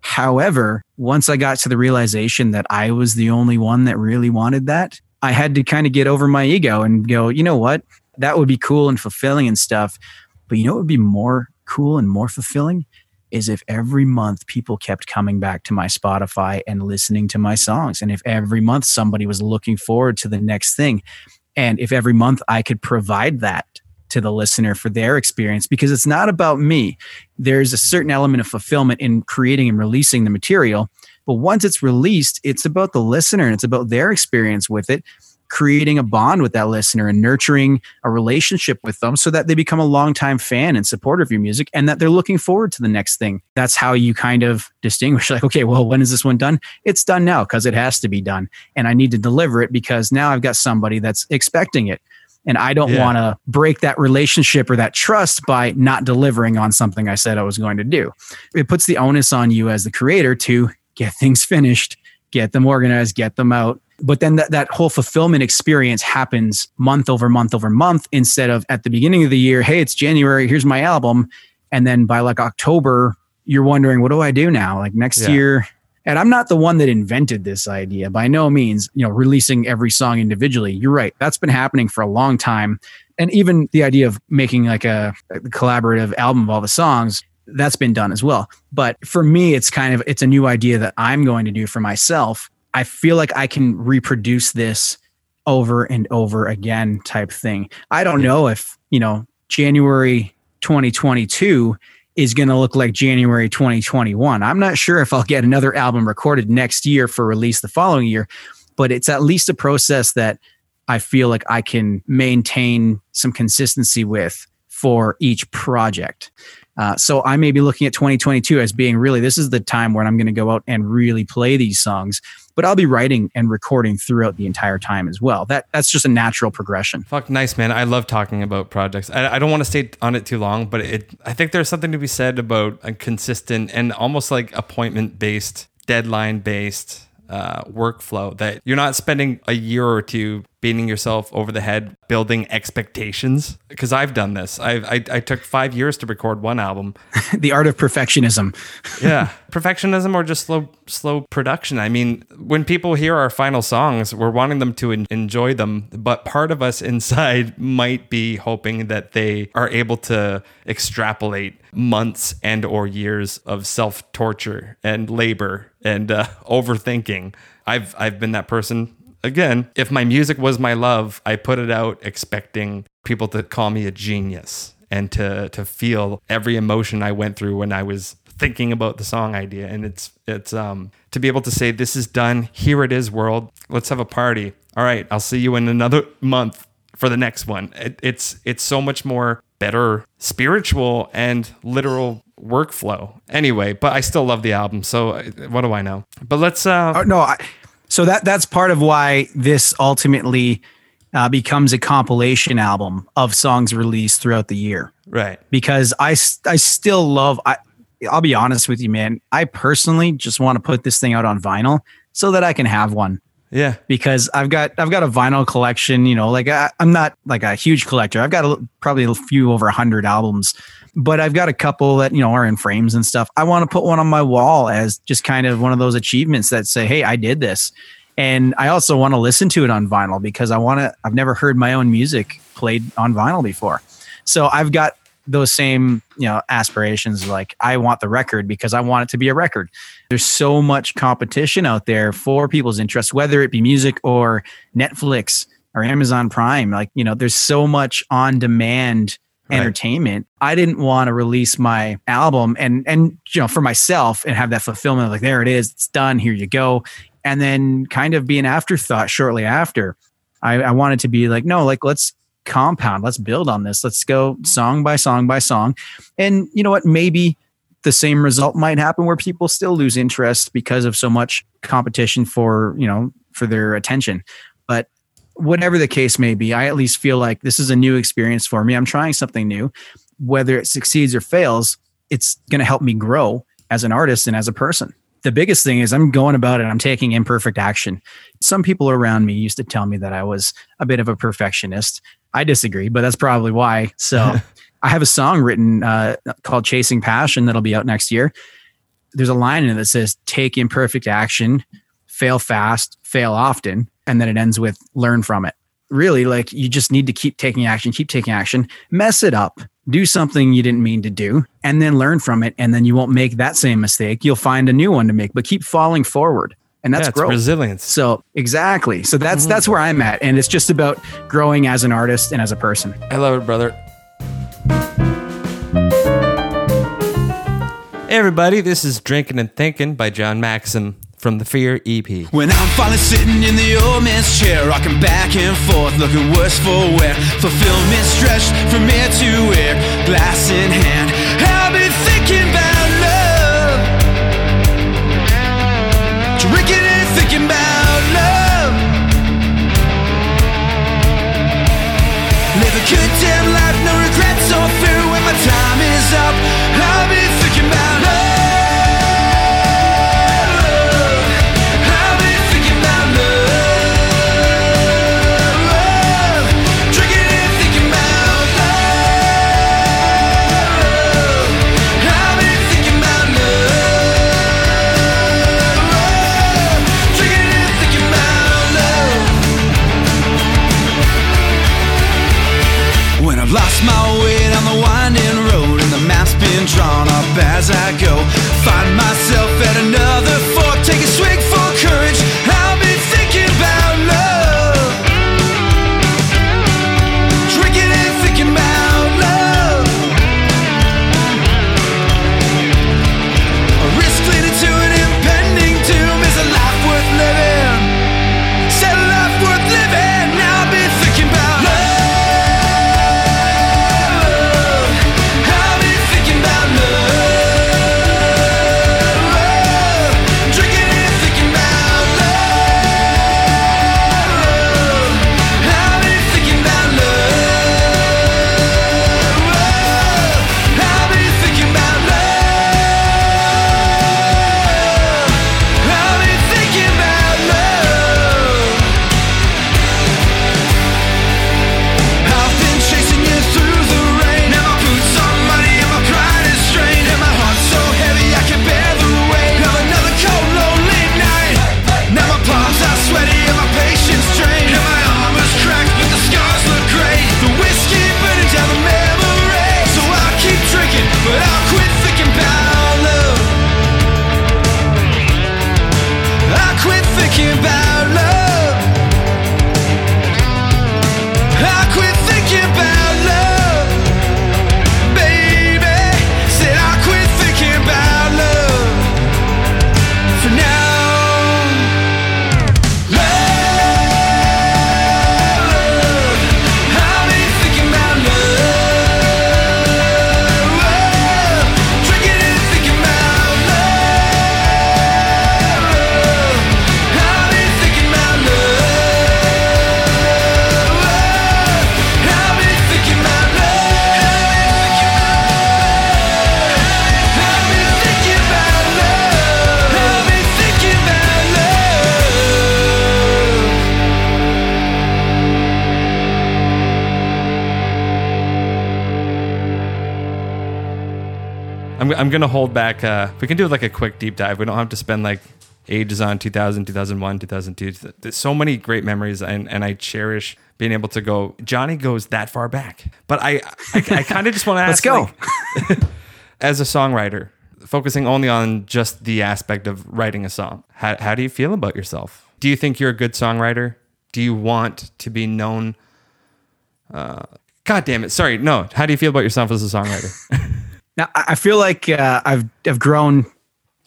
However, once I got to the realization that I was the only one that really wanted that, I had to kind of get over my ego and go, you know what? That would be cool and fulfilling and stuff. But you know what would be more cool and more fulfilling? Is if every month people kept coming back to my Spotify and listening to my songs. And if every month somebody was looking forward to the next thing. And if every month I could provide that to the listener for their experience, because it's not about me. There's a certain element of fulfillment in creating and releasing the material. But once it's released, it's about the listener and it's about their experience with it creating a bond with that listener and nurturing a relationship with them so that they become a longtime fan and supporter of your music and that they're looking forward to the next thing. That's how you kind of distinguish like, okay, well, when is this one done? It's done now because it has to be done. And I need to deliver it because now I've got somebody that's expecting it. And I don't Yeah. want to break that relationship or that trust by not delivering on something I said I was going to do. It puts the onus on you as the creator to get things finished, get them organized, get them out. But then that, that whole fulfillment experience happens month over month over month instead of at the beginning of the year, hey, it's January, here's my album. And then by like October, you're wondering, what do I do now? Like next Yeah. year. And I'm not the one that invented this idea by no means, you know, releasing every song individually. You're right. That's been happening for a long time. And even the idea of making like a, a collaborative album of all the songs, that's been done as well. But for me, it's kind of it's a new idea that I'm going to do for myself. I feel like I can reproduce this over and over again type thing. I don't know if, you know, January 2022 is going to look like January 2021. I'm not sure if I'll get another album recorded next year for release the following year, but it's at least a process that I feel like I can maintain some consistency with for each project. Uh, so I may be looking at 2022 as being really this is the time when I'm going to go out and really play these songs, but I'll be writing and recording throughout the entire time as well. That that's just a natural progression. Fuck, nice man. I love talking about projects. I, I don't want to stay on it too long, but it. I think there's something to be said about a consistent and almost like appointment based, deadline based uh, workflow. That you're not spending a year or two beating yourself over the head building expectations. Because I've done this. I, I I took five years to record one album. the art of perfectionism. yeah perfectionism or just slow slow production i mean when people hear our final songs we're wanting them to en- enjoy them but part of us inside might be hoping that they are able to extrapolate months and or years of self torture and labor and uh, overthinking i've i've been that person again if my music was my love i put it out expecting people to call me a genius and to to feel every emotion I went through when I was thinking about the song idea. And it's it's um to be able to say this is done. Here it is world. Let's have a party. All right I'll see you in another month for the next one. It, it's it's so much more better spiritual and literal workflow. Anyway but I still love the album so uh, what do I know? But let's uh Oh, no, I, so that that's part of why this ultimately uh, becomes a compilation album of songs released throughout the year. right Because I I still love I I'll be honest with you, man. I personally just want to put this thing out on vinyl so that I can have one yeah because I've got I've got a vinyl collection. You know, like I, I'm not like a huge collector. I've got a, probably a few over a hundred albums, but I've got a couple that you know are in frames and stuff. I want to put one on my wall as just kind of one of those achievements that say, "Hey, I did this." And I also want to listen to it on vinyl because I want to. I've never heard my own music played on vinyl before, so I've got those same you know aspirations. Like I want the record because I want it to be a record there's so much competition out there for people's interests, whether it be music or Netflix or Amazon Prime. Like, you know, there's so much on demand Right. entertainment. I didn't want to release my album and and you know for myself and have that fulfillment of like there it is, it's done, here you go. and then kind of be an afterthought shortly after. I, I wanted to be like, no, like let's compound, let's build on this, let's go song by song by song, and you know what, maybe the same result might happen where people still lose interest because of so much competition for you know for their attention. But whatever the case may be i at least feel like this is a new experience for me. I'm trying something new. Whether it succeeds or fails it's going to help me grow as an artist and as a person. The biggest thing is i'm going about it i'm taking imperfect action. Some people around me used to tell me that i was a bit of a perfectionist. I disagree but that's probably why. So I have a song written uh, called Chasing Passion that'll be out next year. There's a line in it that says, Take imperfect action, fail fast, fail often. And then it ends with, Learn from it. Really, like you just need to keep taking action, keep taking action, mess it up, do something you didn't mean to do, and then learn from it. And then you won't make that same mistake. You'll find a new one to make, but keep falling forward. And that's yeah, growth. resilience. So exactly. So that's that's where I'm at. And it's just about growing as an artist and as a person. I love it, brother. Hey, everybody, this is Drinking and Thinking by John Maksym from the Fear EP. When I'm finally sitting in the old man's chair, rocking back and forth, looking worse for wear. Fulfillment stretched from ear to ear, glass in hand. I've been thinking about love, drinking and thinking about love. Live a good damn life, no regrets or fear my time is up. I'll be thinking about love. Drawn thinking about I'm, to hold back. Uh, we can do like a quick deep dive. We don't have to spend like ages on 2000, 2001, 2002. There's so many great memories, and, and I cherish being able to go. Johnny goes that far back. But I, I, I kind of just want to ask Let's go. like, as a songwriter, focusing only on just the aspect of writing a song, how, how do you feel about yourself? Do you think you're a good songwriter? Do you want to be known? Uh, God damn it. Sorry. No. How do you feel about yourself as a songwriter? Now, I feel like uh, I've I've grown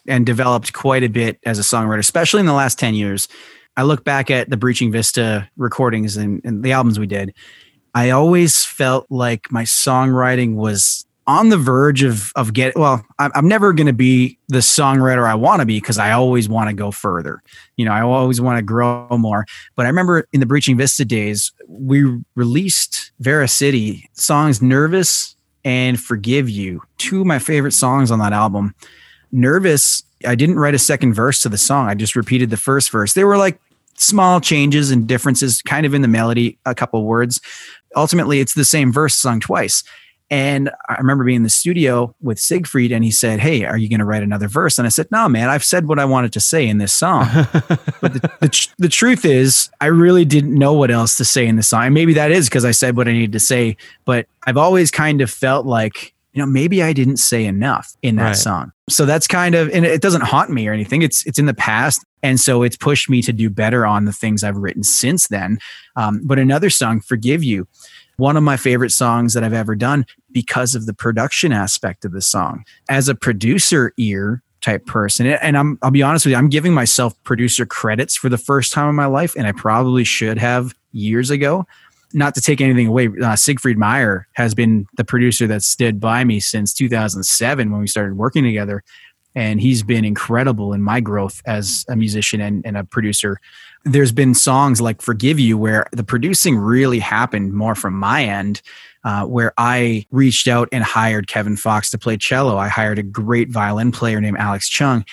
and developed quite a bit as a songwriter, especially in the last 10 years. I look back at the Breaching Vista recordings and, and the albums we did. I always felt like my songwriting was on the verge of of get well I'm never going to be the songwriter i want to be because i always want to go further you know i always want to grow more but i remember in the breaching vista days we released Veracity songs nervous and forgive you two of my favorite songs on that album. Nervous i didn't write a second verse to the song. I just repeated the first verse. They were like small changes and differences kind of in the melody a couple words. Ultimately it's the same verse sung twice and I remember being in the studio with Siegfried, and he said, "Hey, are you going to write another verse?" And I said, "No, man. I've said what I wanted to say in this song." but the, the, the, truth is, I really didn't know what else to say in the song. And maybe that is because I said what I needed to say. But I've always kind of felt like, you know, maybe I didn't say enough in that right. song. So that's kind of, and it doesn't haunt me or anything. It's it's in the past, and so it's pushed me to do better on the things I've written since then. Um, but another song, "Forgive You." One of my favorite songs that I've ever done because of the production aspect of the song. As a producer ear type person, and I'm I'll be honest with you, I'm giving myself producer credits for the first time in my life, and I probably should have years ago. Not to take anything away, uh, Siegfried Meier has been the producer that stood by me since 2007 when we started working together and he's been incredible in my growth as a musician and, and, a producer. There's been songs like Forgive You where the producing really happened more from my end, uh, where I reached out and hired Kevin Fox to play cello. I hired a great violin player named Alex Chung.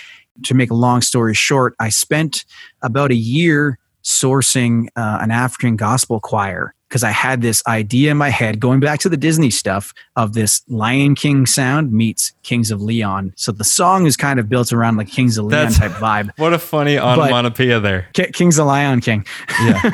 To make a long story short, I spent about a year sourcing uh, an African gospel choir because I had this idea in my head going back to the Disney stuff of this Lion King sound meets Kings of Leon. So the song is kind of built around like Kings of Leon That's, type vibe. What a funny onomatopoeia there. K- Kings of Lion King. Yeah.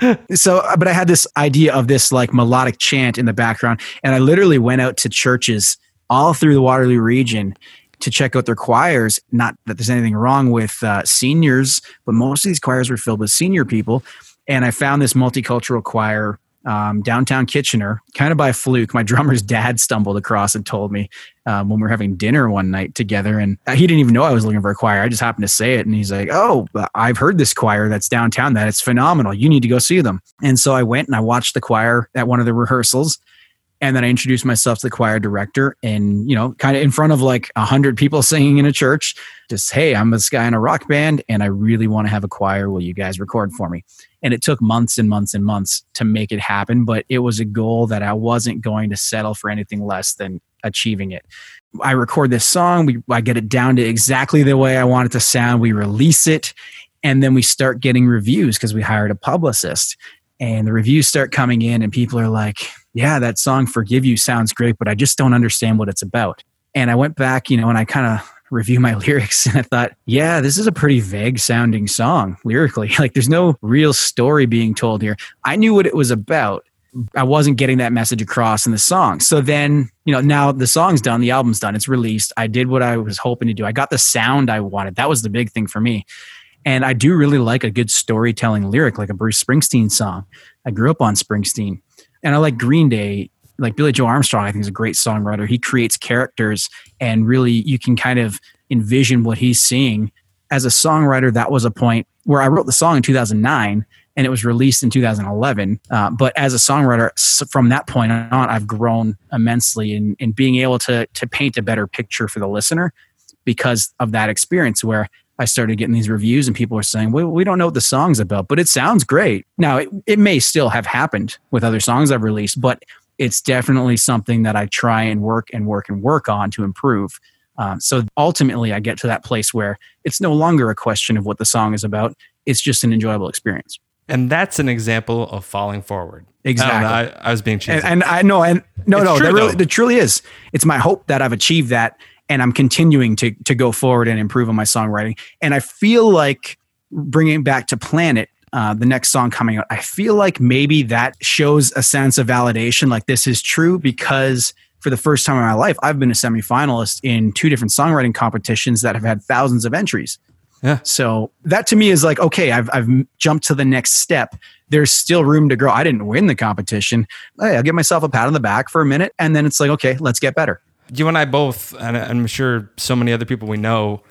so but i had this idea of this like melodic chant in the background and i literally went out to churches all through the waterloo region to check out their choirs not that there's anything wrong with uh, seniors but most of these choirs were filled with senior people and I found this multicultural choir um, downtown Kitchener, kind of by fluke. My drummer's dad stumbled across and told me um, when we were having dinner one night together, and he didn't even know I was looking for a choir. I just happened to say it, and he's like, "Oh, I've heard this choir that's downtown. That it's phenomenal. You need to go see them." And so I went and I watched the choir at one of the rehearsals, and then I introduced myself to the choir director, and you know, kind of in front of like a hundred people singing in a church. Just, hey, I'm this guy in a rock band, and I really want to have a choir. Will you guys record for me? And it took months and months and months to make it happen, but it was a goal that I wasn't going to settle for anything less than achieving it. I record this song, we I get it down to exactly the way I want it to sound. We release it, and then we start getting reviews because we hired a publicist. And the reviews start coming in, and people are like, Yeah, that song Forgive You sounds great, but I just don't understand what it's about. And I went back, you know, and I kind of review my lyrics and I thought, yeah, this is a pretty vague sounding song lyrically. Like there's no real story being told here. I knew what it was about. I wasn't getting that message across in the song. So then, you know, now the song's done, the album's done, it's released. I did what I was hoping to do. I got the sound I wanted. That was the big thing for me. And I do really like a good storytelling lyric, like a Bruce Springsteen song. I grew up on Springsteen. And I like Green Day like Billie Joe Armstrong, I think is a great songwriter. He creates characters and really you can kind of envision what he's seeing. As a songwriter, that was a point where I wrote the song in 2009 and it was released in 2011. Uh, but as a songwriter, from that point on, I've grown immensely in, in being able to, to paint a better picture for the listener because of that experience where I started getting these reviews and people were saying, well, we don't know what the song's about, but it sounds great. Now, it, it may still have happened with other songs I've released, but it's definitely something that I try and work and work and work on to improve. Um, so ultimately, I get to that place where it's no longer a question of what the song is about. It's just an enjoyable experience. And that's an example of falling forward. Exactly. I, I, I was being cheesy. And, and, I know, and no, it's no, true, that really, that truly is. It's my hope that I've achieved that, and I'm continuing to to go forward and improve on my songwriting. And I feel like bringing back to Planet, uh, the next song coming out, I feel like maybe that shows a sense of validation, like this is true because for the first time in my life, I've been a semifinalist in two different songwriting competitions that have had thousands of entries. Yeah. So that to me is like, okay, I've, I've jumped to the next step. There's still room to grow. I didn't win the competition. Hey, I'll give myself a pat on the back for a minute. And then it's like, okay, let's get better. You and I both, and I'm sure so many other people we know,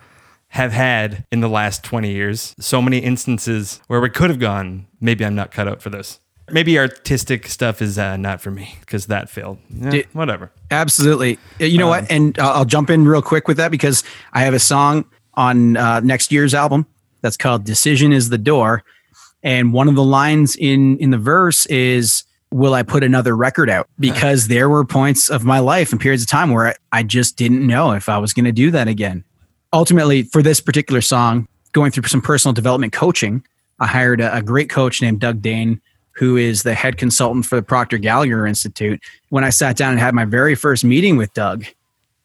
have had in the last 20 years. So many instances where we could have gone, maybe I'm not cut out for this. Maybe artistic stuff is uh, not for me because that failed. Yeah, whatever. Absolutely. You know what? And I'll jump in real quick with that because I have a song on uh, next year's album that's called "Decision Is the Door," and one of the lines in in the verse is, "Will I put another record out?" Because there were points of my life and periods of time where I just didn't know if I was going to do that again. Ultimately, for this particular song, going through some personal development coaching, I hired a, a great coach named Doug Dane, who is the head consultant for the Proctor Gallagher Institute. When I sat down and had my very first meeting with Doug,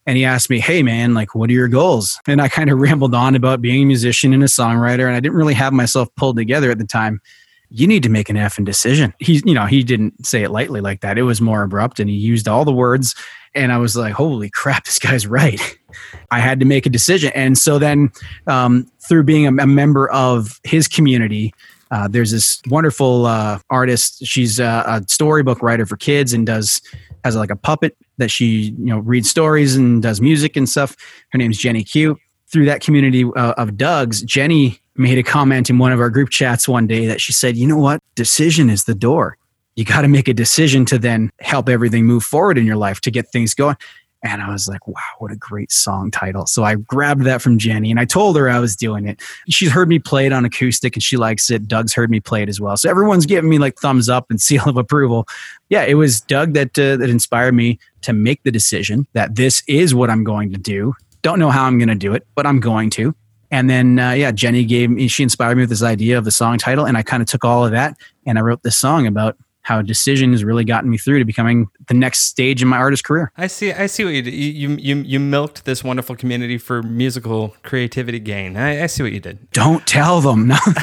and he asked me, Hey, man, like, what are your goals? And I kind of rambled on about being a musician and a songwriter, and I didn't really have myself pulled together at the time. You need to make an effing decision. He, you know, he didn't say it lightly like that. It was more abrupt, and he used all the words. And I was like, holy crap, this guy's right. I had to make a decision. And so then, um, through being a, a member of his community, uh, there's this wonderful uh, artist. She's a, a storybook writer for kids and does has like a puppet that she you know reads stories and does music and stuff. Her name's Jenny Q. Through that community uh, of Doug's, Jenny made a comment in one of our group chats one day that she said, "You know what? Decision is the door. You got to make a decision to then help everything move forward in your life to get things going." And I was like, wow, what a great song title. So I grabbed that from Jenny and I told her I was doing it. She's heard me play it on acoustic and she likes it. Doug's heard me play it as well. So everyone's giving me like thumbs up and seal of approval. Yeah, it was Doug that uh, that inspired me to make the decision that this is what I'm going to do. Don't know how I'm going to do it, but I'm going to. And then, uh, yeah, Jenny gave me, she inspired me with this idea of the song title. And I kind of took all of that and I wrote this song about how decision has really gotten me through to becoming the next stage in my artist career. I see. I see what you did. You you you, milked this wonderful community for musical creativity gain. I, I see what you did. Don't tell them. No,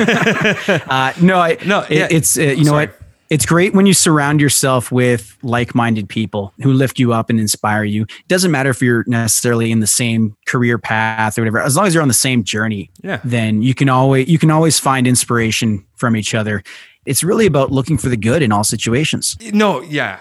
uh, no, I, No, it- yeah. it's uh, you know Sorry. what? It's great when you surround yourself with like-minded people who lift you up and inspire you. It doesn't matter if you're necessarily in the same career path or whatever. As long as you're on the same journey, Yeah. then you can always you can always find inspiration from each other. It's really about looking for the good in all situations. No, yeah,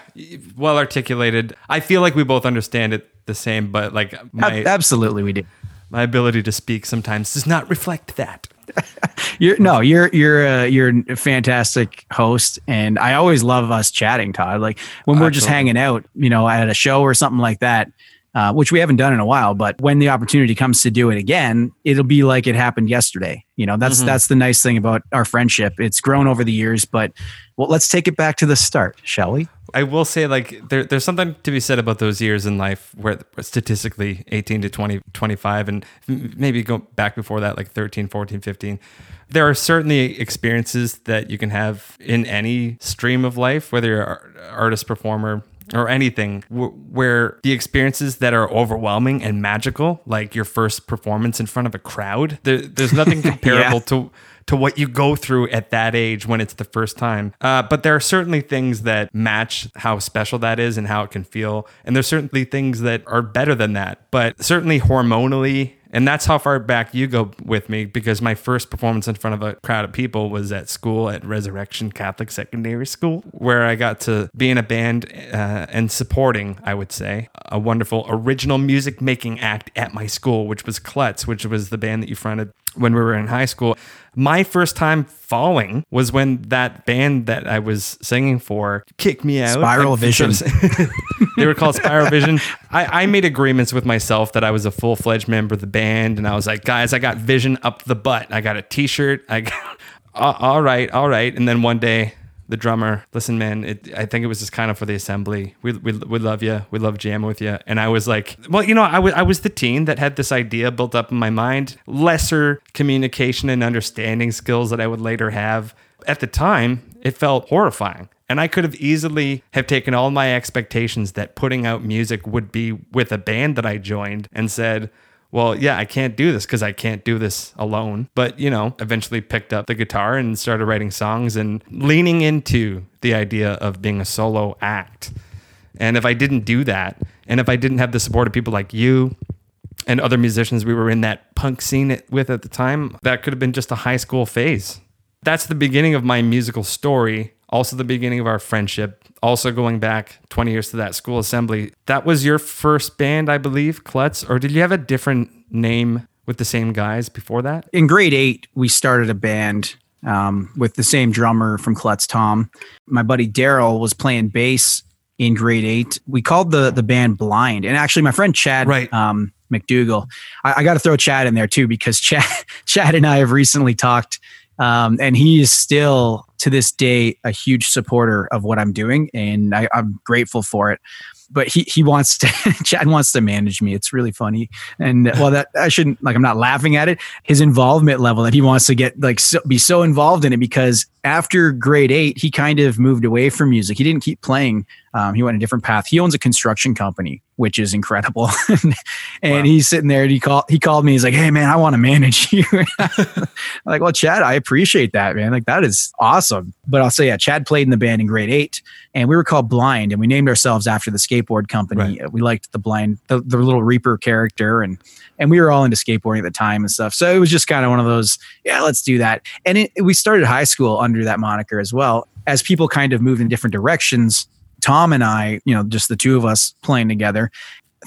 well articulated. I feel like we both understand it the same, but like my Ab- Absolutely, we do. my ability to speak sometimes does not reflect that. You're no, you're you're uh, you're a fantastic host, and I always love us chatting, Todd. Like when we're just hanging out, you know, at a show or something like that, uh, which we haven't done in a while. But when the opportunity comes to do it again, it'll be like it happened yesterday. You know, that's that's the nice thing about our friendship. It's grown over the years, but well, let's take it back to the start, shall we? I will say, like, there, there's something to be said about those years in life where statistically 18 to 20, 25, and maybe go back before that, like 13, 14, 15. There are certainly experiences that you can have in any stream of life, whether you're an artist, performer, or anything, wh- where the experiences that are overwhelming and magical, like your first performance in front of a crowd, there, there's nothing comparable to to what you go through at that age when it's the first time. Uh, but there are certainly things that match how special that is and how it can feel. And there's certainly things that are better than that. But certainly hormonally, and that's how far back you go with me because my first performance in front of a crowd of people was at school at Resurrection Catholic Secondary School, where I got to be in a band uh, and supporting, I would say, a wonderful original music making act at my school, which was Klutz, which was the band that you fronted when we were in high school. My first time falling was when that band that I was singing for kicked me out. Spiral Vision. they were called Spiral Vision. I, I made agreements with myself that I was a full fledged member of the band, and I was like, guys, I got vision up the butt. I got a T-shirt. I got "Uh, all right, all right. And then one day, the drummer, listen, man, it, I think it was just kind of for the assembly. We, we, we love you. We love jamming with you. And I was like, well, you know, I was I was the teen that had this idea built up in my mind, lesser communication and understanding skills that I would later have. At the time, it felt horrifying. And I could have easily have taken all my expectations that putting out music would be with a band that I joined and said, well, yeah, I can't do this because I can't do this alone. But, you know, eventually picked up the guitar and started writing songs and leaning into the idea of being a solo act. And if I didn't do that, and if I didn't have the support of people like you and other musicians we were in that punk scene with at the time, that could have been just a high school phase. That's the beginning of my musical story, also the beginning of our friendship, also going back 20 years to that school assembly. That was your first band, I believe, Klutz, or did you have a different name with the same guys before that? in grade eight, we started a band um, with the same drummer from Klutz, Tom. My buddy Daryl was playing bass in grade eight. We called the the band Blind, and actually, my friend Chad Right. um, McDougal. I, I got to throw Chad in there too because Chad Chad and I have recently talked, um, and he is still to this day a huge supporter of what I'm doing, and I, I'm grateful for it. But he he wants to Chad wants to manage me. It's really funny, and well, that I shouldn't like. I'm not laughing at it. His involvement level that he wants to get like so, be so involved in it because after grade eight, he kind of moved away from music. He didn't keep playing. Um, he went a different path. He owns a construction company, which is incredible. and he's sitting there and he called he called me. He's like, "Hey man, I want to manage you." I'm like, well, Chad, I appreciate that, man. Like that is awesome. But I'll say, yeah, Chad played in the band in grade eight, and we were called Blind, and we named ourselves after the skateboard company. We liked the blind, the, the little Reaper character, and and we were all into skateboarding at the time and stuff. So it was just kind of one of those, yeah, let's do that. And it, we started high school under that moniker as well. As people kind of moved in different directions, Tom and I, you know, just the two of us playing together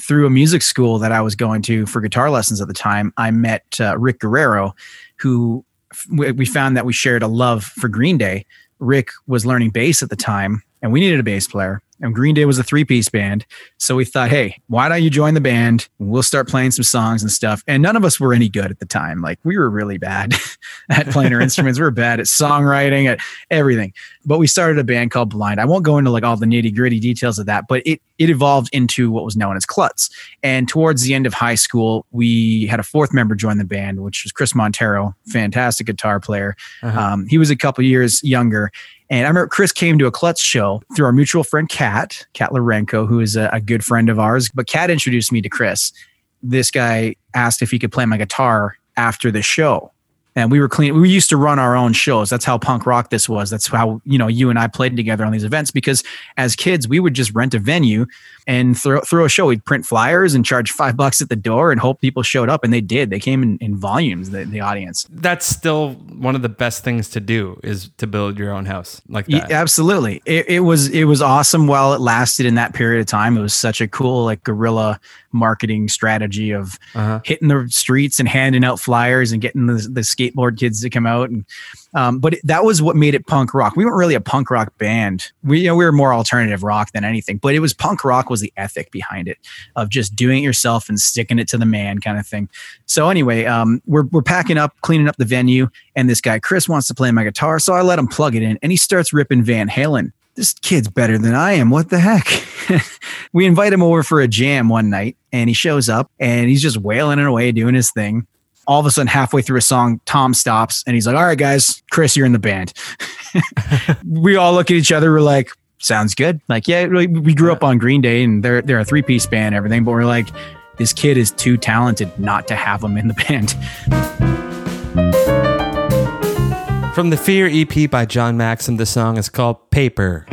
through a music school that I was going to for guitar lessons at the time, I met uh, Rick Guerrero, who we found that we shared a love for Green Day. Rick was learning bass at the time, and we needed a bass player. And Green Day was a three piece band. So we thought, hey, why don't you join the band? We'll start playing some songs and stuff. And none of us were any good at the time. Like we were really bad at playing our instruments. We were bad at songwriting, at everything. But we started a band called Blind. I won't go into like all the nitty gritty details of that, but it it evolved into what was known as Klutz. And towards the end of high school, we had a fourth member join the band, which was Chris Montero, fantastic guitar player. Um, he was a couple years younger. And I remember Chris came to a Klutz show through our mutual friend Kat, Kat Lorenko, who is a, a good friend of ours. But Kat introduced me to Chris. This guy asked if he could play my guitar after the show. And we were clean. We used to run our own shows. That's how punk rock this was. That's how, you know, you and I played together on these events because as kids, we would just rent a venue and throw, throw a show. We'd print flyers and charge five bucks at the door and hope people showed up. And they did. They came in, in volumes, the, the audience. That's still one of the best things to do is to build your own house like Yeah, that. absolutely. It, it was it was awesome while it lasted in that period of time. It was such a cool like guerrilla marketing strategy of Uh-huh. hitting the streets and handing out flyers and getting the, the skateboard kids to come out and um, but it, that was what made it punk rock. We weren't really a punk rock band. We you know we were more alternative rock than anything. But it was punk rock was the ethic behind it of just doing it yourself and sticking it to the man kind of thing. So anyway, um, we're we're packing up, cleaning up the venue, and this guy Chris wants to play my guitar, so I let him plug it in, and he starts ripping Van Halen. This kid's better than I am. What the heck? we invite him over for a jam one night, and he shows up, and he's just wailing it away, doing his thing. All of a sudden, halfway through a song, Tom stops, and he's like, "All right, guys, Chris, you're in the band." we all look at each other. We're like, "Sounds good." Like, yeah, we we grew up on Green Day, and they're they're a three piece band, and everything. But we're like, this kid is too talented not to have him in the band. From the Fear EP by John Maksym, the song is called Paper.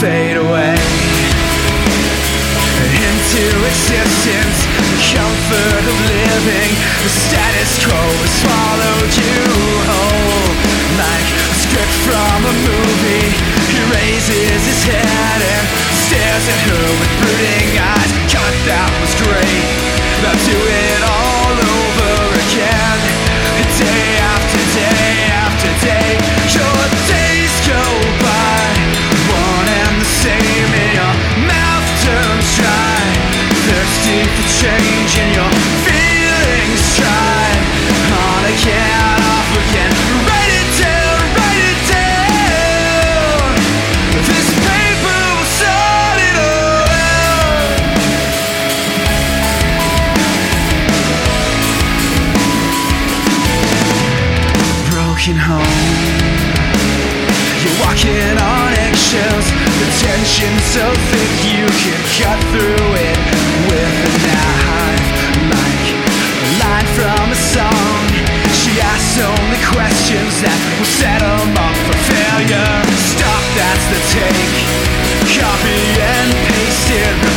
Fade away into existence. The comfort of living, the status quo has swallowed you whole. Like a script from a movie, he raises his head and stares at her with brooding eyes. God, that was great. Now do it home. You're walking on eggshells. The tension's so thick you can cut through and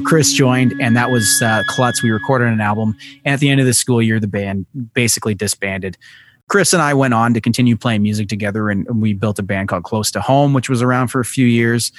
Chris joined, and that was uh, Klutz. We recorded an album, and at the end of the school year, the band basically disbanded. Chris and I went on to continue playing music together, and we built a band called Close to Home, which was around for a few years.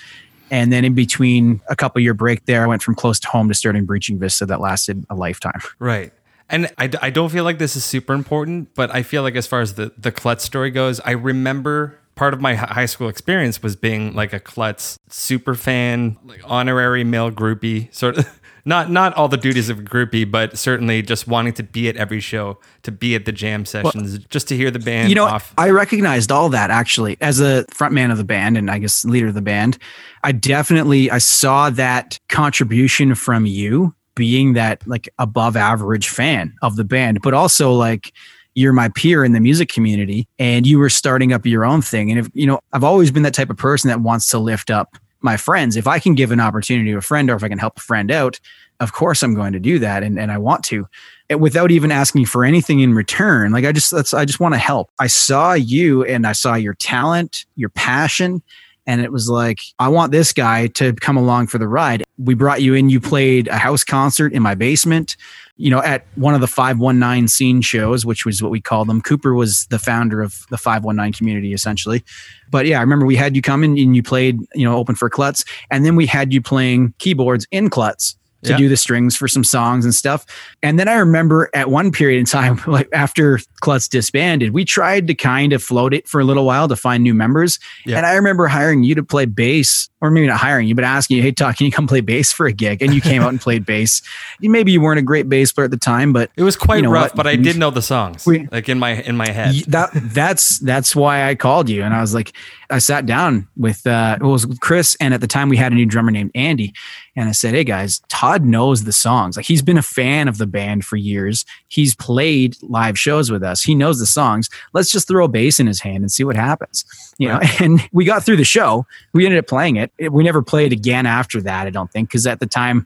And then in between a couple year break there, I went from Close to Home to starting Breaching Vista that lasted a lifetime. Right. And I, I don't feel like this is super important, but I feel like as far as the, the Klutz story goes, I remember part of my high school experience was being like a Klutz super fan, like honorary male groupie, sort of. Not not all the duties of a groupie, but certainly just wanting to be at every show, to be at the jam sessions, just to hear the band you know, off. I recognized all that actually as a frontman of the band and I guess leader of the band. I definitely I saw that contribution from you being that like above average fan of the band, but also like you're my peer in the music community and you were starting up your own thing. And if you know, I've always been that type of person that wants to lift up my friends. If I can give an opportunity to a friend or if I can help a friend out, of course I'm going to do that and, and I want to. And without even asking for anything in return. Like I just that's I just want to help. I saw you and I saw your talent, your passion, and it was like, I want this guy to come along for the ride. We brought you in, you played a house concert in my basement, you know, at one of the 519 scene shows, which was what we called them. Cooper was the founder of the 519 community, essentially. But yeah, I remember we had you come in and you played, you know, open for Klutz. And then we had you playing keyboards in Klutz to Yeah. do the strings for some songs and stuff. And then I remember at one period in time, like after Klutz disbanded, we tried to kind of float it for a little while to find new members. Yeah. And I remember hiring you to play bass, or maybe not hiring you, but asking you, hey, Todd, can you come play bass for a gig? And you came out and played bass. Maybe you weren't a great bass player at the time, but it was quite you know rough, what? but I did know the songs, we- like in my in my head. That that's that's why I called you and I was like I sat down with uh it was with Chris and at the time we had a new drummer named Andy and I said hey guys Todd knows the songs. Like he's been a fan of the band for years. He's played live shows with us. He knows the songs. Let's just throw a bass in his hand and see what happens. You know and we got through the show. We ended up playing it. We never played again after that I don't think because at the time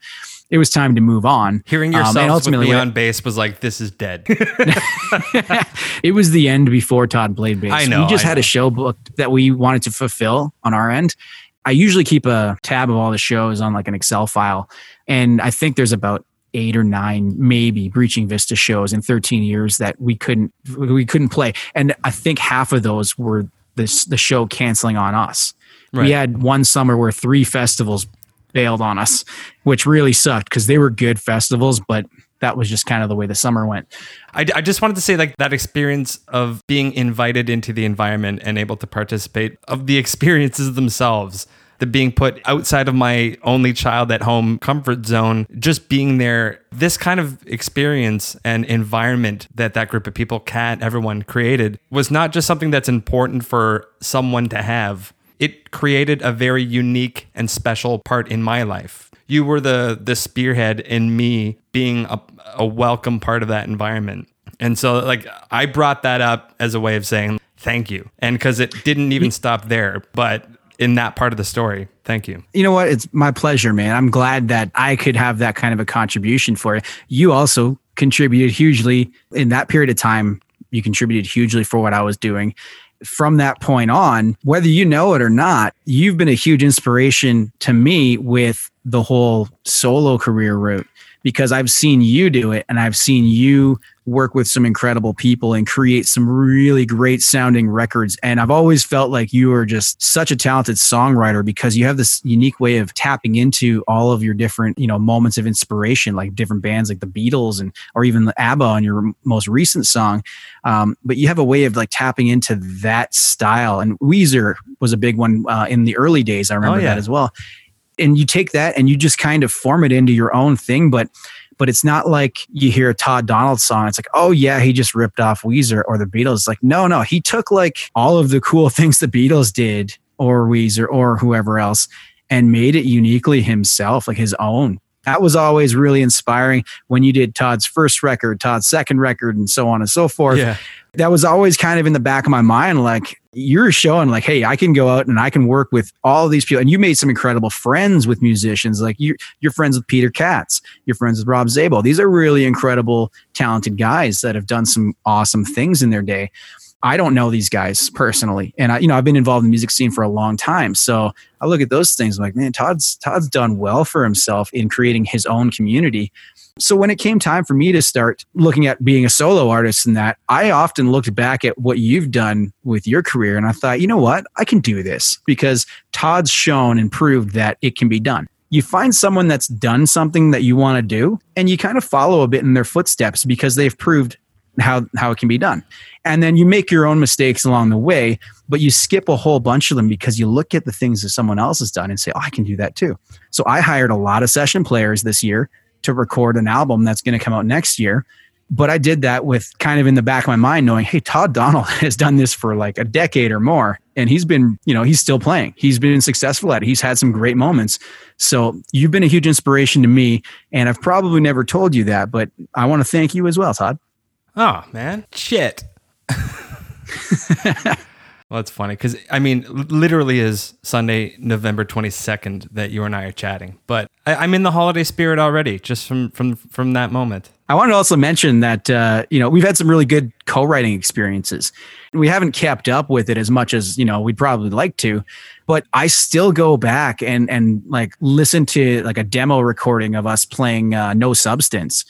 it was time to move on. Hearing Um, and yourself with ultimately me on bass was like, this is dead. it was the end before Todd played bass. I know, We just I had know. a show booked that we wanted to fulfill on our end. I usually keep a tab of all the shows on like an Excel file. And I think there's about eight or nine, maybe Breaching Vista shows in 13 years that we couldn't we couldn't play. And I think half of those were this the show canceling on us. Right. We had one summer where three festivals bailed on us, which really sucked because they were good festivals, but that was just kind of the way the summer went. I, I just wanted to say like that experience of being invited into the environment and able to participate of the experiences themselves the being put outside of my only child at home comfort zone just being there this kind of experience and environment that that group of people cat everyone created was not just something that's important for someone to have it created a very unique and special part in my life you were the the spearhead in me being a, a welcome part of that environment and so like i brought that up as a way of saying thank you and because it didn't even stop there but in that part of the story thank you you know what? It's my pleasure, man. I'm glad that I could have that kind of a contribution for it. You also contributed hugely in that period of time. You contributed hugely for what I was doing. From that point on, whether you know it or not, you've been a huge inspiration to me with the whole solo career route because I've seen you do it and I've seen you work with some incredible people and create some really great sounding records. And I've always felt like you are just such a talented songwriter because you have this unique way of tapping into all of your different, you know, moments of inspiration, like different bands like the Beatles and or even the ABBA on your most recent song. Um, but you have a way of like tapping into that style. And Weezer was a big one uh, in the early days. I remember Oh, yeah. that as well and you take that and you just kind of form it into your own thing but but it's not like you hear a Todd Donald song it's like oh yeah he just ripped off Weezer or the Beatles. It's like no no he took like all of the cool things the Beatles did or Weezer or whoever else and made it uniquely himself like his own that was always really inspiring when you did Todd's first record Todd's second record and so on and so forth. Yeah. That was always kind of in the back of my mind like you're showing like hey i can go out and i can work with all these people. And you made some incredible friends with musicians like you, you're friends with peter katz you're friends with rob zabel. These are really incredible talented guys that have done some awesome things in their day I don't know these guys personally, and I, you know, I've been involved in the music scene for a long time. So I look at those things I'm like, man, Todd's Todd's done well for himself in creating his own community. So when it came time for me to start looking at being a solo artist and that, I often looked back at what you've done with your career and I thought, you know what? I can do this because Todd's shown and proved that it can be done. You find someone that's done something that you want to do and you kind of follow a bit in their footsteps because they've proved how how it can be done. And then you make your own mistakes along the way, but you skip a whole bunch of them because you look at the things that someone else has done and say, "Oh, I can do that too." So I hired a lot of session players this year to record an album that's going to come out next year. But I did that with kind of in the back of my mind, knowing, hey, Todd Donald has done this for like a decade or more. And he's been, you know, he's still playing. He's been successful at it. He's had some great moments. So you've been a huge inspiration to me. And I've probably never told you that, but I want to thank you as well, Todd. Oh man, shit. well, that's funny because I mean, literally is Sunday, November twenty second that you and I are chatting. But I, I'm in the holiday spirit already, just from from from that moment. I wanted to also mention that uh, you know we've had some really good co-writing experiences. We haven't kept up with it as much as you know we'd probably like to, but I still go back and and like listen to like a demo recording of us playing uh, No Substance.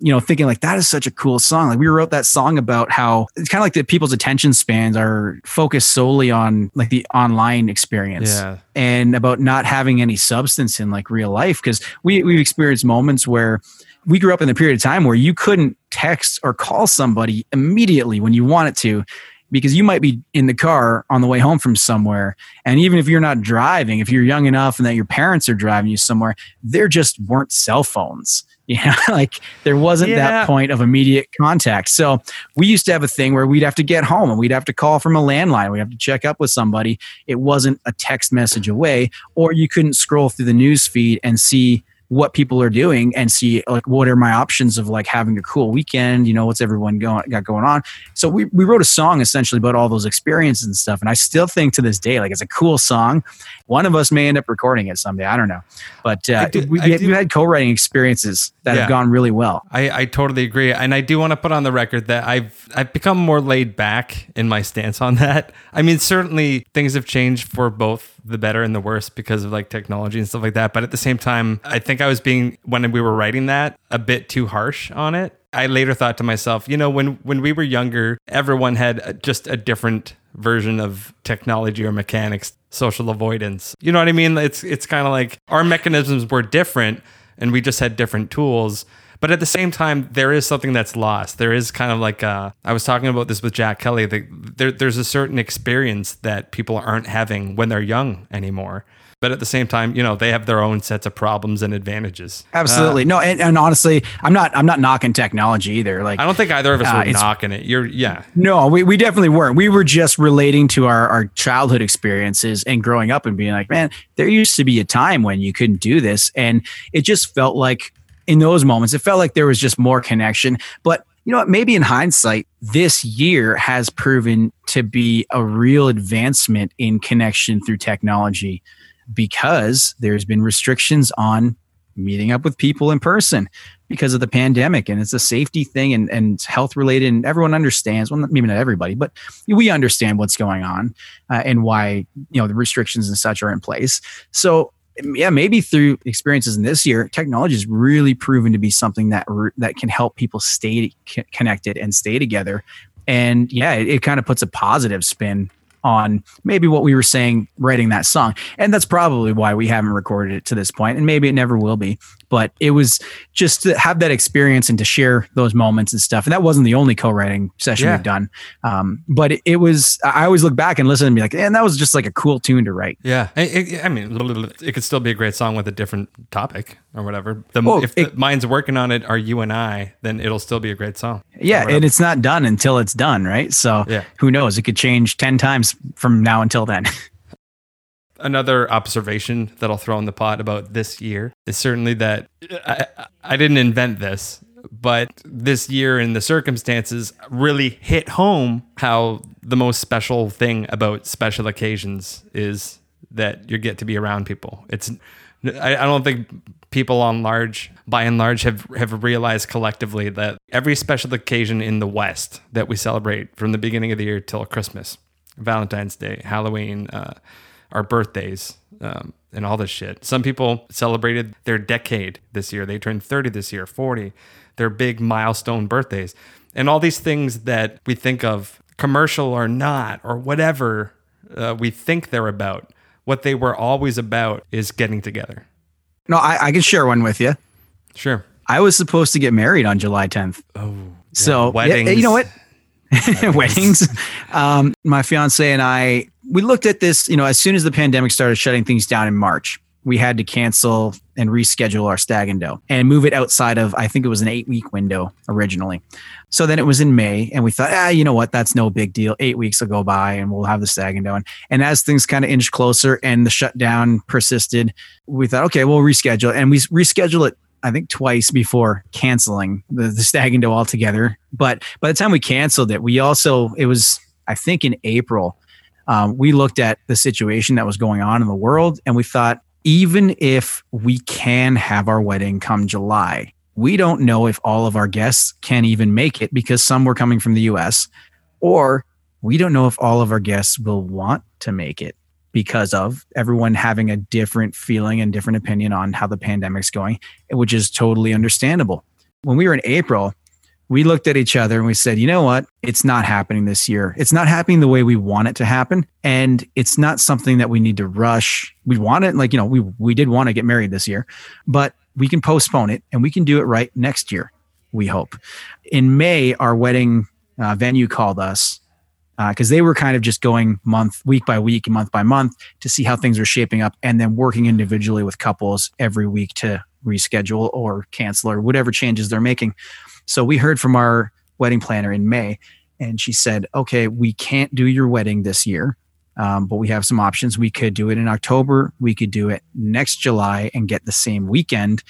You know, thinking like that is such a cool song. Like we wrote that song about how it's kind of like the people's attention spans are focused solely on like the online experience Yeah. and about not having any substance in like real life because we we've experienced moments where we grew up in a period of time where you couldn't text or call somebody immediately when you wanted to because you might be in the car on the way home from somewhere and even if you're not driving if you're young enough and that your parents are driving you somewhere there just weren't cell phones you know like there wasn't Yeah. that point of immediate contact. So we used to have a thing where we'd have to get home and we'd have to call from a landline. We'd have to check up with somebody. It wasn't a text message away or you couldn't scroll through the news feed and see what people are doing and see like what are my options of like having a cool weekend you know what's everyone going got going on? So we, we wrote a song essentially about all those experiences and stuff and i still think to this day like it's a cool song. One of us may end up recording it someday i don't know. But uh, we, we've had co-writing experiences that Yeah. have gone really well. I, I totally agree, and I do want to put on the record that I've I've become more laid back in my stance on that. I mean, certainly things have changed for both the better and the worse because of like technology and stuff like that. But at the same time, I think I was being when we were writing that a bit too harsh on it. I later thought to myself, you know, when when we were younger, everyone had a, just a different version of technology or mechanics, social avoidance. You know what I mean? It's it's kind of like our mechanisms were different and we just had different tools. But at the same time, there is something that's lost. There is kind of like uh, I was talking about this with Jack Kelly. The, there, there's a certain experience that people aren't having when they're young anymore. But at the same time, you know, they have their own sets of problems and advantages. absolutely no and, and honestly i'm not i'm not knocking technology either like I don't think either of us Uh, were knocking it. You're, yeah, No, we, we definitely weren't. We were just relating to our, our childhood experiences and growing up and being like, man, there used to be a time when you couldn't do this. And it just felt like in those moments, it felt like there was just more connection. But you know what? Maybe in hindsight, this year has proven to be a real advancement in connection through technology because there's been restrictions on meeting up with people in person because of the pandemic and it's a safety thing and, and health related and everyone understands well maybe not everybody but we understand what's going on uh, and why you know the restrictions and such are in place so yeah maybe through experiences in this year technology has really proven to be something that that can help people stay connected and stay together. And yeah it, it kind of puts a positive spin on maybe what we were saying writing that song. And that's probably why we haven't recorded it to this point and maybe it never will be but it was just to have that experience and to share those moments and stuff and that wasn't the only co-writing session Yeah. we've done um, but it, it was i always look back and listen and be like and that was just like a cool tune to write yeah. I, mean, it could still be a great song with a different topic or whatever. The, Oh, if the minds working on it are you and I, then it'll still be a great song. yeah and it's not done until it's done right so Yeah. who knows it could change 10 times from now until then another observation that I'll throw in the pot about this year is certainly that I, I didn't invent this, but this year and the circumstances really hit home how the most special thing about special occasions is that you get to be around people. It's I, I don't think people on large, by and large, have have realized collectively that every special occasion in the West that we celebrate from the beginning of the year till Christmas, Valentine's Day, Halloween, uh, our birthdays, um, and all this shit. Some people celebrated their decade this year. They turned 30 this year, 40, their big milestone birthdays. And all these things that we think of, commercial or not, or whatever uh, we think they're about, what they were always about is getting together. No, I, I can share one with you. Sure. I was supposed to get married on July 10th. Oh, So yeah, weddings. you know what? weddings. Um, my fiance and I, we looked at this. You know, as soon as the pandemic started shutting things down in March, we had to cancel and reschedule our stag and doe and move it outside of. I think it was an eight week window originally. So then it was in May, and we thought, ah, you know what? That's no big deal. Eight weeks will go by, and we'll have the stag and doe. And, and as things kind of inched closer, and the shutdown persisted, we thought, okay, we'll reschedule, and we reschedule it I think twice before canceling the, the stag and doe altogether. But by the time we canceled it, we also, it was, I think in April, um, we looked at the situation that was going on in the world and we thought, even if we can have our wedding come July, we don't know if all of our guests can even make it because some were coming from the US, or we don't know if all of our guests will want to make it because of everyone having a different feeling and different opinion on how the pandemic's going, which is totally understandable. When we were in April, we looked at each other and we said, you know what? It's not happening this year. It's not happening the way we want it to happen. And it's not something that we need to rush. We want it, like, you know, we, we did want to get married this year, but we can postpone it and we can do it right next year, we hope. In May, our wedding uh, venue called us because uh, they were kind of just going month, week by week, and month by month to see how things are shaping up, and then working individually with couples every week to reschedule or cancel or whatever changes they're making. So we heard from our wedding planner in May, and she said, "Okay, we can't do your wedding this year." Um, but we have some options. We could do it in October. We could do it next July and get the same weekend,